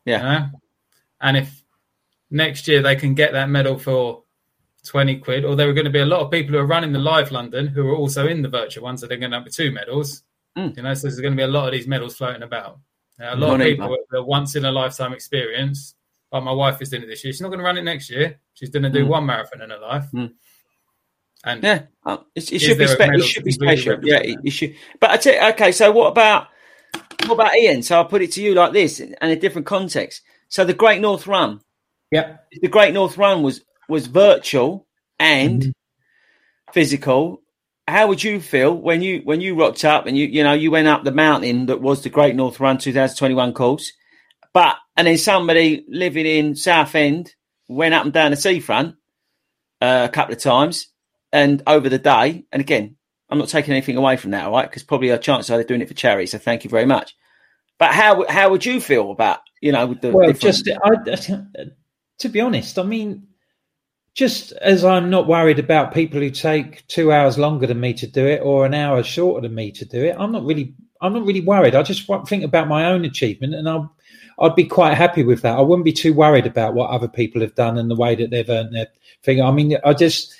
Yeah. you know? and if next year they can get that medal for twenty quid, or there are going to be a lot of people who are running the live London who are also in the virtual one, so they're going to have two medals. Mm. You know, so there's going to be a lot of these medals floating about. Now, a lot of people with a once in a lifetime experience. Like my wife is doing it this year. She's not going to run it next year. She's going to do Mm. one marathon in her life. Mm. And Yeah, uh, it, should be spe- it should be special. Yeah, it, it should. But I tell you, okay. So what about what about Ian? So I'll put it to you like this, in a different context. So the Great North Run, Yep. the Great North Run was was virtual and Mhm. physical. How would you feel when you when you rocked up and you you know you went up the mountain that was the Great North Run 2021 course, but and then somebody living in Southend went up and down the seafront uh, a couple of times and over the day. And again, I'm not taking anything away from that, all right? Because probably a chance are they're doing it for charity. So thank you very much. But how how would you feel about you know the Well, different- just I, to be honest, I mean, just as I'm not worried about people who take two hours longer than me to do it or an hour shorter than me to do it, I'm not really, I'm not really worried. I just think about my own achievement, and I'll, I'd be quite happy with that. I wouldn't be too worried about what other people have done and the way that they've earned their thing. I mean, I just,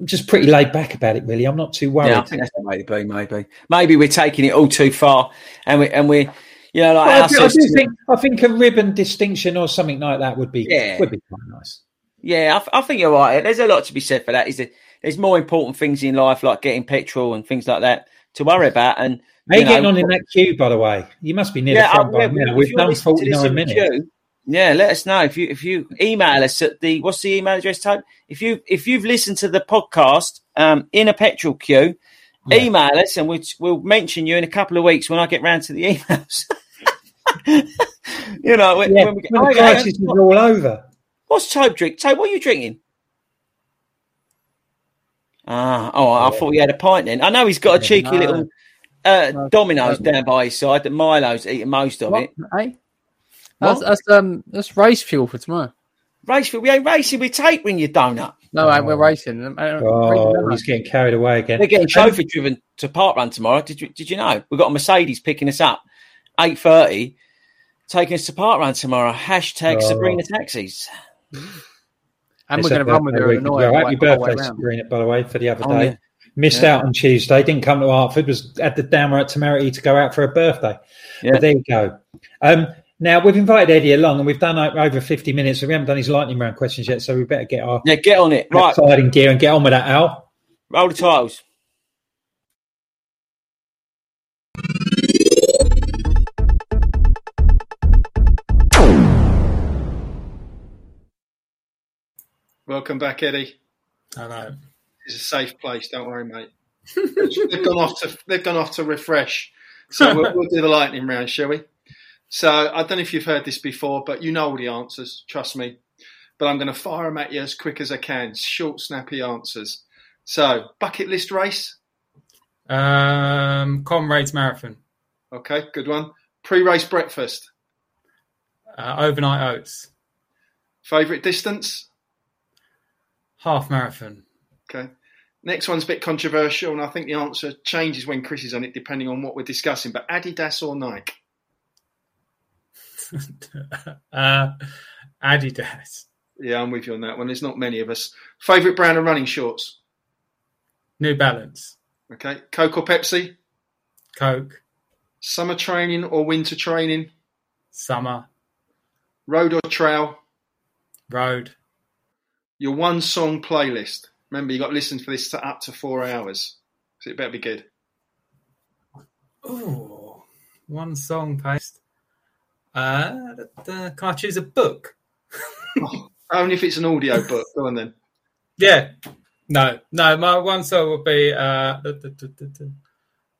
I'm just pretty laid back about it. Really, I'm not too worried. yeah, I think that's the way to be. Maybe maybe we're taking it all too far, and we and we you know like Well, I, do, I do think I think a ribbon distinction or something like that would be Yeah. would be quite nice. Yeah, I, th- I think you're right. There's a lot to be said for that. Is that there's more important things in life like getting petrol and things like that to worry about. And How you getting on in that queue, by the way? You must be near yeah, the front uh, by yeah, now. We've done listening to this 49 minutes. queue, yeah, let us know if you if you email us at the what's the email address type. If you if you've listened to the podcast um, in a petrol queue, Yeah. email us and we'll we'll mention you in a couple of weeks when I get round to the [LAUGHS] emails. you know, when, Yeah, when we get, when the crisis is all over. what's Tobe drink? Tobe, what are you drinking? Ah, oh, I thought he had a pint then. I know he's got a cheeky No. little uh, No. Domino's down by his side that Milo's eating most of What? it. Hey? That's, What? that's um that's race fuel for tomorrow. Race, fuel. we ain't racing with tapering your donut. No, ain't, we're racing. Oh, he's getting carried away again. They're getting chauffeur driven to Park Run tomorrow. Did you did you know? We've got a Mercedes picking us up, eight thirty, taking us to Park Run tomorrow. Hashtag Oh. Sabrina taxis. and It's we're going to run with birthday her week and as annoy well. Happy like the whole way birthday. Sabrina, by the way, for the other Oh, day. yeah. Missed Yeah. out on Tuesday. Didn't come to Hertford. Was at the downright temerity to go out for a birthday. Yeah. But there you go. Um, now we've invited Eddie along, and we've done like, over fifty minutes. So we haven't done his lightning round questions yet. So we better get our Yeah, get on it. Right, outside in gear and get on with that, Al. roll the titles. Welcome back, Eddie. I know. It's a safe place. Don't worry, mate. [LAUGHS] they've gone off to they've gone off to refresh. So we'll, we'll do the lightning round, shall we? So I don't know if you've heard this before, but you know all the answers. Trust me. But I'm going to fire them at you as quick as I can. Short, snappy answers. So bucket list race. Um, Comrades Marathon, Okay, good one. Pre-race breakfast. uh, overnight oats, Favorite distance. half marathon. Okay. Next one's a bit controversial, and I think the answer changes when Chris is on it, depending on what we're discussing. But Adidas or Nike? [LAUGHS] uh, Adidas, Yeah, I'm with you on that one. There's not many of us. Favorite brand of running shorts? New Balance, Okay. Coke or Pepsi? Coke, Summer training or winter training? Summer, Road or trail? Road, Your one song playlist. Remember, you got to listen for this to up to four hours. So it better be good. Ooh, one song paste. Uh, da- can I choose a book? [LAUGHS] Only if it's an audio book. Go on then. Yeah. No, no. My one song would be uh,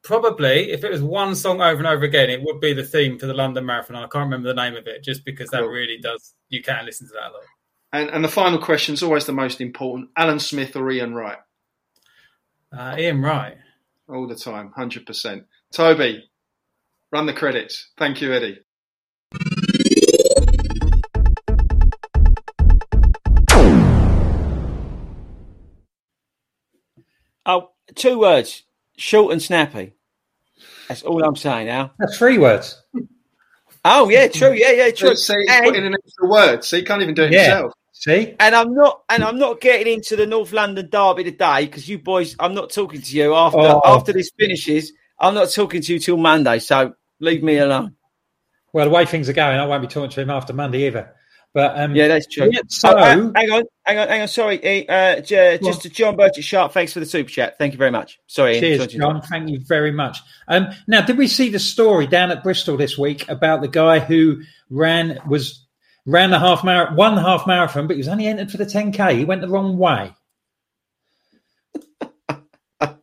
probably if it was one song over and over again, it would be the theme for the London Marathon. I can't remember the name of it, just because that Cool. really does. You can listen to that a lot. And, and the final question is always the most important. Alan Smith or Ian Wright? Uh, Ian Wright. all the time, hundred percent. Toby, run the credits. Thank you, Eddie. Oh, two words: short and snappy. That's all I'm saying now. That's three words. Oh yeah, true. Yeah, yeah, true. So he's And- putting in an extra word, so he can't even do it Yeah. himself. See? And I'm not, and I'm not getting into the North London derby today because you boys, I'm not talking to you after Oh. after this finishes. I'm not talking to you till Monday, so leave me alone. Well, the way things are going, I won't be talking to him after Monday either. But um, Yeah, that's true. yeah, so, Oh, uh, hang on, hang on, hang on. Sorry, uh, j- just to John Burchett Sharp. Thanks for the super chat. Thank you very much. Sorry, cheers, John. Thank you very much. Um, now, did we see the story down at Bristol this week about the guy who ran was ran the half marathon, one half marathon, but he was only entered for the 10k. He went the wrong way. [LAUGHS]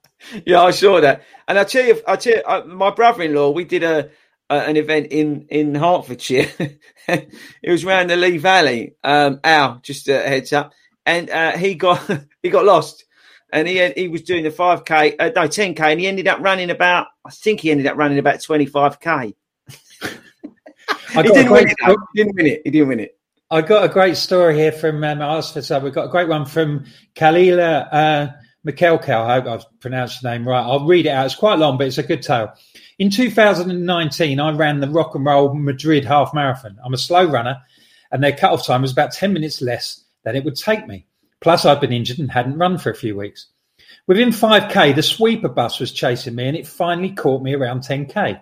Yeah, I saw that, and I tell you, I tell you, uh, my brother-in-law, we did a, a an event in in Hertfordshire. [LAUGHS] it was round the Lee Valley. Um, Al, just a heads up, and uh, he got [LAUGHS] he got lost, and he he was doing the five k, uh, no ten k, and he ended up running about, I think he ended up running about twenty five k. [LAUGHS] I He didn't win it. though. He didn't win it. He didn't win it. I got a great story here from um, Oxford. So we've got a great one from Kalila uh, Mikelkel. I hope I've pronounced the name right. I'll read it out. It's quite long, but it's a good tale. In 2019, I ran the Rock and Roll Madrid Half Marathon. I'm a slow runner, and their cut-off time was about 10 minutes less than it would take me. Plus, I'd been injured and hadn't run for a few weeks. Within 5k, the sweeper bus was chasing me, and it finally caught me around 10k.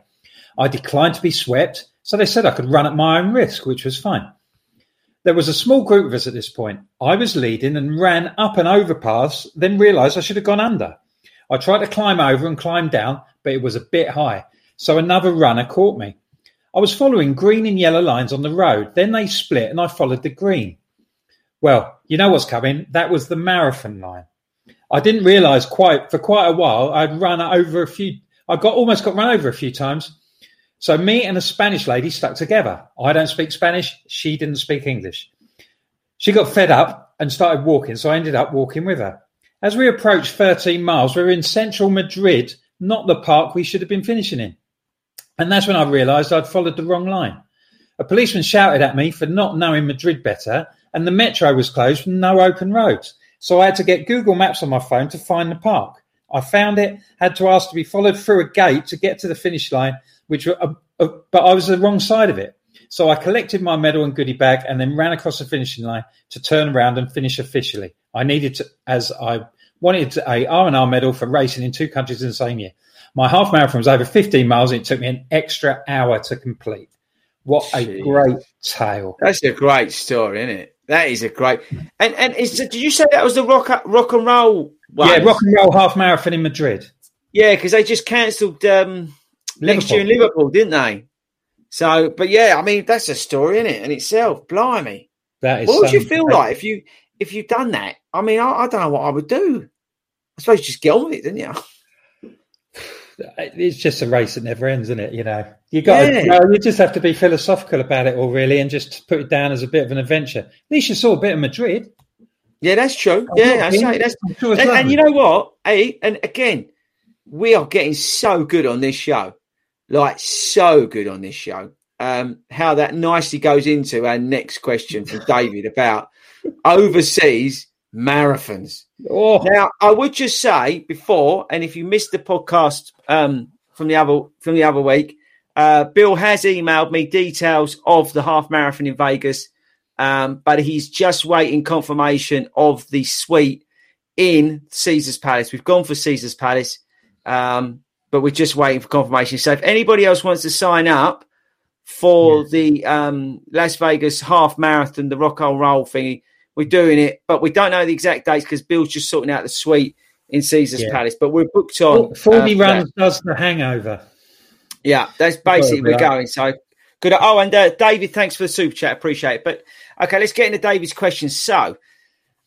I declined to be swept, so they said I could run at my own risk, which was fine. There was a small group of us at this point. I was leading and ran up an overpass, then realised I should have gone under. I tried to climb over and climb down, but it was a bit high, so another runner caught me. I was following green and yellow lines on the road. Then they split and I followed the green. Well, you know what's coming. That was the marathon line. I didn't realise quite for quite a while I'd run over a few. I got almost got run over a few times. So me and a Spanish lady stuck together. I don't speak Spanish. She didn't speak English. She got fed up and started walking, so I ended up walking with her. As we approached 13 miles, we were in central Madrid, not the park we should have been finishing in. And that's when I realised I'd followed the wrong line. A policeman shouted at me for not knowing Madrid better, and the metro was closed with no open roads. So I had to get Google Maps on my phone to find the park. I found it, had to ask to be followed through a gate to get to the finish line, which uh, uh, but I was the wrong side of it. So I collected my medal and goodie bag and then ran across the finishing line to turn around and finish officially. I needed to, as I wanted a R&R medal for racing in two countries in the same year. My half marathon was over 15 miles and it took me an extra hour to complete. What a great tale. That's a great story, isn't it? That is a great. And and is did you say that was the rock rock and roll one? Yeah, rock and roll half marathon in Madrid. Yeah, because they just cancelled um, next year in Liverpool, didn't they? So, but yeah, I mean that's a story in it in itself. Blimey, That is what would you feel like if you if you'd done that? I mean, I, I don't know what I would do. I suppose you just get on with it, didn't you? It's just a race that never ends, isn't it? You know, you got Yeah. to, no, you just have to be philosophical about it all, really, and just put it down as a bit of an adventure. At least you saw a bit of Madrid. Yeah, that's true. I'm Yeah, being- say that's sure and, and you know what? Hey, and again, we are getting so good on this show, like so good on this show. Um, how that nicely goes into our next question from David about overseas marathons. Oh, Now, I would just say before, and if you missed the podcast um, from the other from the other week, uh, Bill has emailed me details of the half marathon in Vegas, um, but he's just waiting confirmation of the suite in Caesars Palace. We've gone for Caesars Palace, um, but we're just waiting for confirmation. So, if anybody else wants to sign up for the um, Las Vegas half marathon, the rock and roll thingy, we're doing it, but we don't know the exact dates because Bill's just sorting out the suite in Caesars Yeah. Palace. But we're booked on. 40 uh, runs that. does the hangover. Yeah, that's basically we're going. So good. Oh, and uh, David, thanks for the super chat. Appreciate it. But okay, let's get into David's questions. So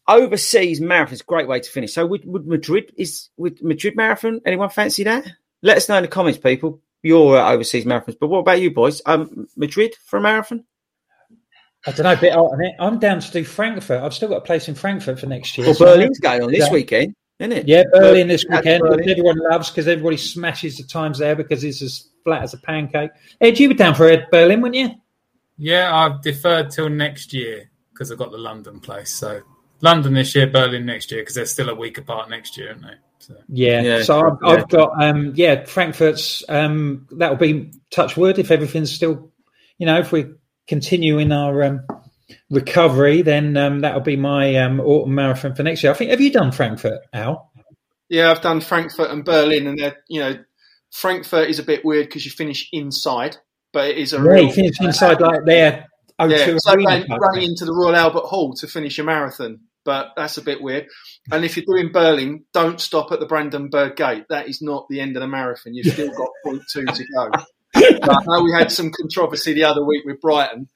overseas marathons, great way to finish. So would, would Madrid is would Madrid marathon? Anyone fancy that? Let us know in the comments, people. Your uh, overseas marathons. But what about you, boys? Um, Madrid for a marathon? I don't know, a bit out on it. I'm down to do Frankfurt. I've still got a place in Frankfurt for next year. Well, so- Berlin's going on this Yeah. weekend. isn't it? Yeah, Berlin this weekend, Berlin. which everyone loves because everybody smashes the times there because it's as flat as a pancake. Ed, you were down for Ed Berlin, weren't you? Yeah, I've deferred till next year because I've got the London place. So London this year, Berlin next year because they're still a week apart next year, aren't they? So Yeah. Yeah, so I've, yeah. I've got um yeah Frankfurt's um that'll be touch wood if everything's still you know if we continue in our um recovery then um that'll be my um autumn marathon for next year. I think have you done Frankfurt Al? Yeah, I've done Frankfurt and Berlin, and they're you know Frankfurt is a bit weird because you finish inside, but it is a Yeah, real you finish inside like there. O2 Yeah, it's like running, running into the Royal Albert Hall to finish a marathon, but that's a bit weird. And if you're doing Berlin, don't stop at the Brandenburg Gate. That is not the end of the marathon. You've [LAUGHS] still got point two to go. But I know we had some controversy the other week with Brighton.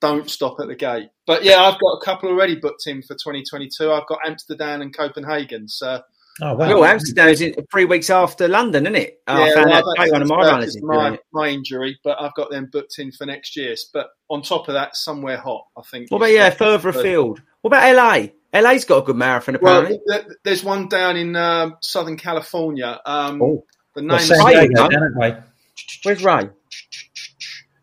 Don't stop at the gate. But yeah, I've got a couple already booked in for 2022. I've got Amsterdam and Copenhagen. So Oh wow. Well, Amsterdam is in three weeks after London, isn't it? Oh, yeah, found well, out I've today one of my actually runners my, it. my injury, but I've got them booked in for next year. But on top of that, somewhere hot, I think. What about yeah, further afield? What about LA? LA's got a good marathon apparently. th- there's one down in um, Southern California. Um, Oh. the Well, name San Diego, man. don't they? Where's Ray?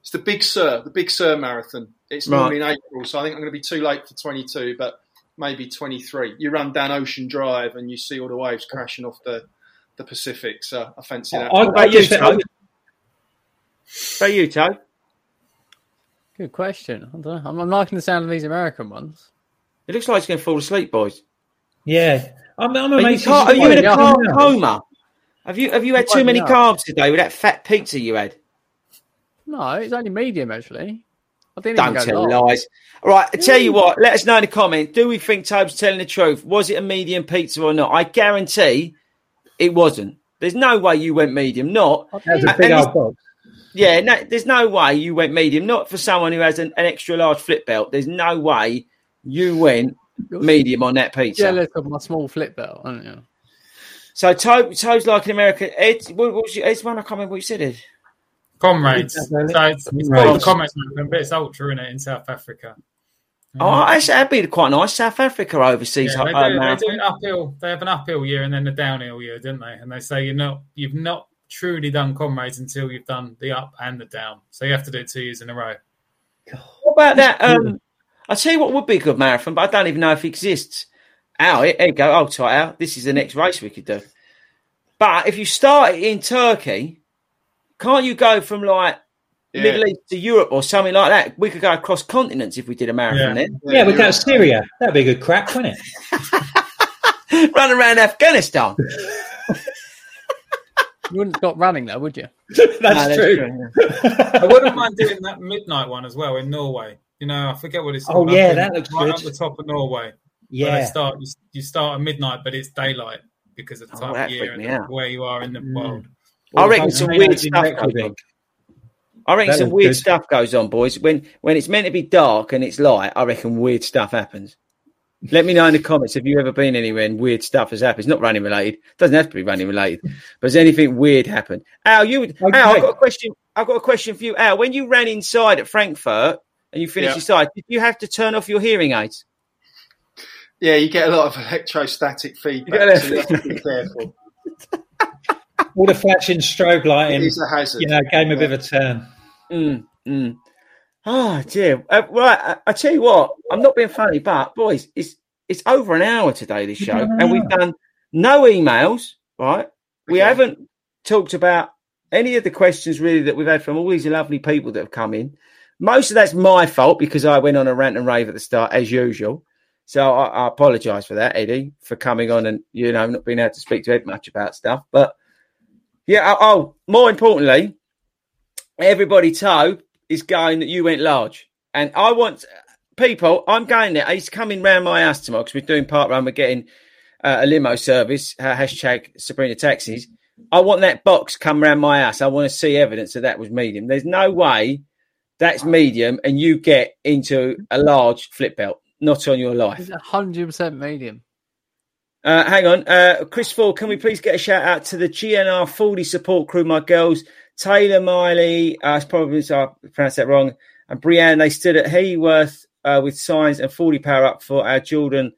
it's the Big Sur, the Big Sur Marathon. It's Right. normally in April, so I think I'm going to be too late for 22, but maybe 23. You run down Ocean Drive and you see all the waves crashing off the, the Pacific. So I fancy that. I, I about you, just, I, Tom? About you, Toe? Good question. I don't know. I'm, I'm liking the sound of these American ones. It looks like he's going to fall asleep, boys. yeah, I'm, I'm Are you, car- are you in a awake. carb Yeah. coma? Have you have you had too many up. carbs today with that fat pizza you had? No, it's only medium actually. I didn't Don't go tell long. lies. All right, I tell you what. Let us know in the comment. Do we think Tobe's telling the truth? Was it a medium pizza or not? I guarantee it wasn't. There's no way you went medium. Not That's a big old box. yeah. No, there's no way you went medium. Not for someone who has an, an extra large flip belt. There's no way you went medium on that pizza. Jealous of my small flip belt, aren't you? So Tobe, Tobe's like an American. Ed, what, what was your, Ed's one? I can't remember what you said. Ed. comrades. So it's, it's Right. called the Comrades Marathon, but it's ultra in it in South Africa. Oh, actually, that'd be quite nice. South Africa overseas Yeah, they, uh, do, they do an uphill. They have an uphill year and then a downhill year, don't they? And they say you're not, you've not truly done comrades until you've done the up and the down. So you have to do it two years in a row. What about that? Um, I'll tell you what would be a good marathon, but I don't even know if it exists. Al, here here you go. I'll try it out. This is the next race we could do. But if you start it in Turkey, can't you go from like Yeah. Middle East to Europe or something like that? We could go across continents if we did a marathon Yeah. Yeah, we you're go to. Syria. That'd be a good crack, wouldn't it? [LAUGHS] Run around Afghanistan. [LAUGHS] You wouldn't stop running though, would you? That's, No, that's true. true, yeah. [LAUGHS] I wouldn't mind doing that midnight one as well in Norway. You know, I forget what it's Oh, yeah, that looks right good. up the top of Norway. Where Yeah. they start, you, you start at midnight, but it's daylight because of the Oh, time that of year and me where you are in the Mm. world. I reckon some weird stuff Reykjavik. goes on. I reckon That some weird good. stuff goes on, boys. When when it's meant to be dark and it's light, I reckon weird stuff happens. Let me know in the comments have you ever been anywhere and weird stuff has happened. It's not running related. It Doesn't have to be running related. But has anything weird happened? Al, you Okay. Al, I've got a question. I've got a question for you, Al. When you ran inside at Frankfurt and you finished Yeah. inside, did you have to turn off your hearing aids? Yeah, you get a lot of electrostatic feedback, get so you have to be careful. [LAUGHS] All the flashing strobe lighting, is a hazard. you know, gave me a bit of a turn. Mm, mm. Oh dear. Uh, right, I, I tell you what, I'm not being funny, but boys, it's it's over an hour today. This show, and we've done no emails. Right, we Okay. haven't talked about any of the questions really that we've had from all these lovely people that have come in. Most of that's my fault because I went on a rant and rave at the start, as usual. So I, I apologise for that, Eddie, for coming on and you know not being able to speak to Ed much about stuff. But yeah, oh, oh more importantly, everybody toe is going that you went large. And I want people, I'm going there. He's coming round my house tomorrow because we're doing parkrun. We're getting uh, a limo service, uh, hashtag Sabrina Taxis. I want that box come round my house. I want to see evidence that that was medium. There's no way that's medium and you get into a large flip belt. Not on your life. It's hundred percent medium. Uh, hang on. Uh, Chris Ford, can we please get a shout out to the GNR 40 support crew, my girls? Taylor Miley, uh, it's probably I pronounced that wrong, and Brianne, they stood at Hayworth uh, with signs and 40 power up for our children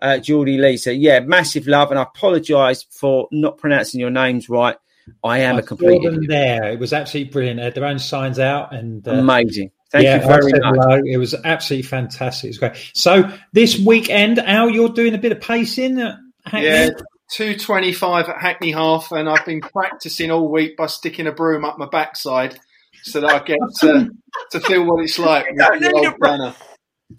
uh, Geordie Lee. So yeah, massive love, and I apologise for not pronouncing your names right. I am I a complete saw them idiot. there. It was absolutely brilliant. They had their own signs out and uh, amazing. Thank yeah, you very much. hello. It was absolutely fantastic. It was great. So this weekend, Al, you're doing a bit of pacing. At Hackney? Yeah, two twenty-five at Hackney Half, and I've been practicing all week by sticking a broom up my backside so that I get to, to feel what it's like. with [LAUGHS] don't the need old a bro- runner.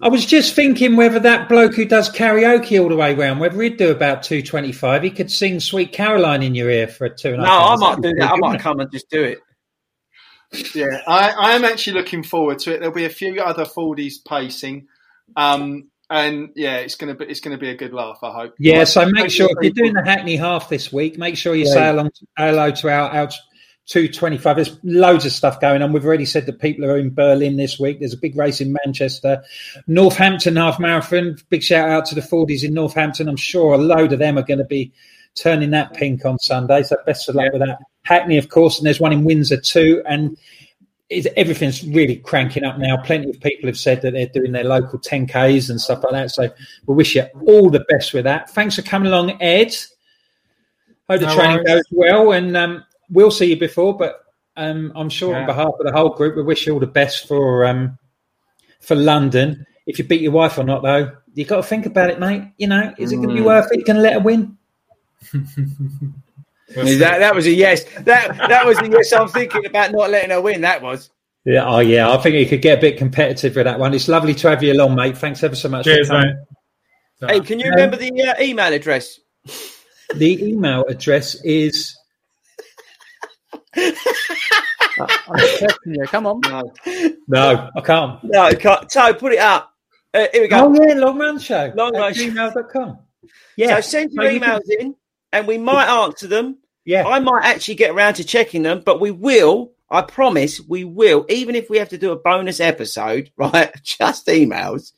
I was just thinking whether that bloke who does karaoke all the way round, whether he'd do about two twenty-five. He could sing "Sweet Caroline" in your ear for a two and a No. I might do that. I might come and just do it. Yeah, I, I am actually looking forward to it. There'll be a few other Fordies pacing, um, and yeah, it's gonna be it's gonna be a good laugh. I hope. Yeah, so make sure if you're doing the Hackney half this week, make sure you Yeah. say along, hello to our, our 225. There's loads of stuff going on. We've already said that people are in Berlin this week. There's a big race in Manchester. Northampton half marathon. Big shout out to the Fordies in Northampton. I'm sure a load of them are going to be turning that pink on Sunday. So best of luck with that. Hackney, of course, and there's one in Windsor too. And it's, everything's really cranking up now. Plenty of people have said that they're doing their local 10Ks and stuff like that. So we wish you all the best with that. Thanks for coming along, Ed. Hope the No training worries. goes well, and um, we'll see you before. But um, I'm sure on behalf of the whole group, we wish you all the best for um, for London. If you beat your wife or not, though, you've got to think about it, mate. You know, is it going to be Mm. worth it? You going to let her win? That, that was a yes. That that was a yes. I'm thinking about not letting her win. That was. Yeah, oh yeah. I think you could get a bit competitive with that one. It's lovely to have you along, mate. Thanks ever so much. Cheers, coming. mate. Hey, can you remember the uh, email address? The email address is [LAUGHS] I'm you. Come on. No. no, I can't. No, I can't. So put it up. Uh, here we go. Oh yeah, Long Run Show. Long Run Show. gmail.com. Yeah. So send your So you emails can- in, and we might answer them. Yeah. I might actually get around to checking them, but we will. I promise we will. Even if we have to do a bonus episode, [LAUGHS] right? Just emails.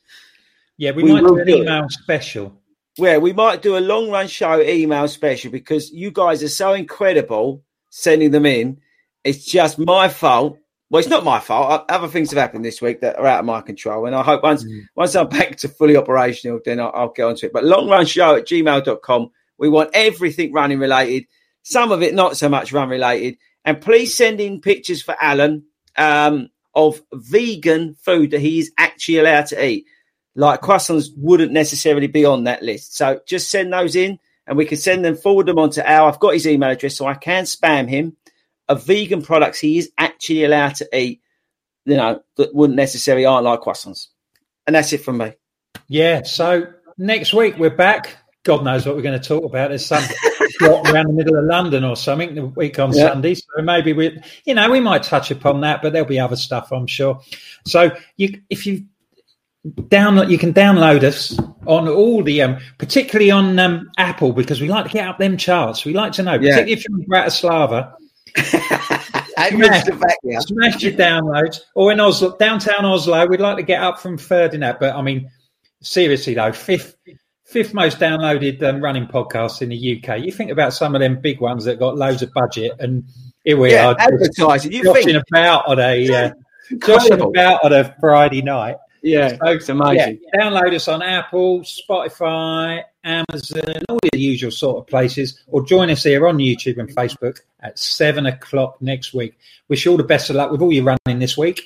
yeah, we, we might do an do it. email special. Where we might do a long run show email special because you guys are so incredible sending them in. It's just my fault. Well, it's not my fault. Other things have happened this week that are out of my control. And I hope once mm. once I'm [LAUGHS] back to fully operational, then I'll, I'll get onto it. But long run show at gmail.com. We want everything running related, some of it not so much run related. And please send in pictures for Alan um, of vegan food that he is actually allowed to eat. Like croissants wouldn't necessarily be on that list. So just send those in and we can send them, forward them on to Al. I've got his email address so I can spam him of vegan products he is actually allowed to eat, you know, that wouldn't necessarily aren't like croissants. And that's it from me. Yeah. So next week we're back. God knows what we're going to talk about. There's some plot around the middle of London or something the week on Yeah. Sunday. So maybe we, you know, we might touch upon that, but there'll be other stuff, I'm sure. So you, if you download, you can download us on all the, um, particularly on um, Apple because we like to get up them charts. We like to know, Yeah. particularly if you're in Bratislava. Adrian's the back now. Smash your downloads. Or in Oslo, downtown Oslo, we'd like to get up from third in that. But I mean, seriously though, fifth fifth most downloaded um, running podcast in the UK. You think about some of them big ones that got loads of budget, and here we Yeah, are advertising. You joshing think? about on a uh, joshing about on a Friday night. Yeah, So, it's amazing. yeah, download us on Apple, Spotify, Amazon, all the usual sort of places, or join us here on YouTube and Facebook at seven o'clock next week. Wish you all the best of luck with all your running this week.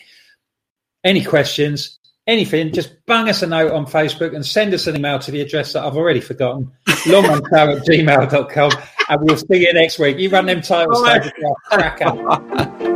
Any questions, anything, just bang us a note on Facebook and send us an email to the address that I've already forgotten, longontow at gmail.com. And we'll see you next week. You run them titles. Cracker. [LAUGHS]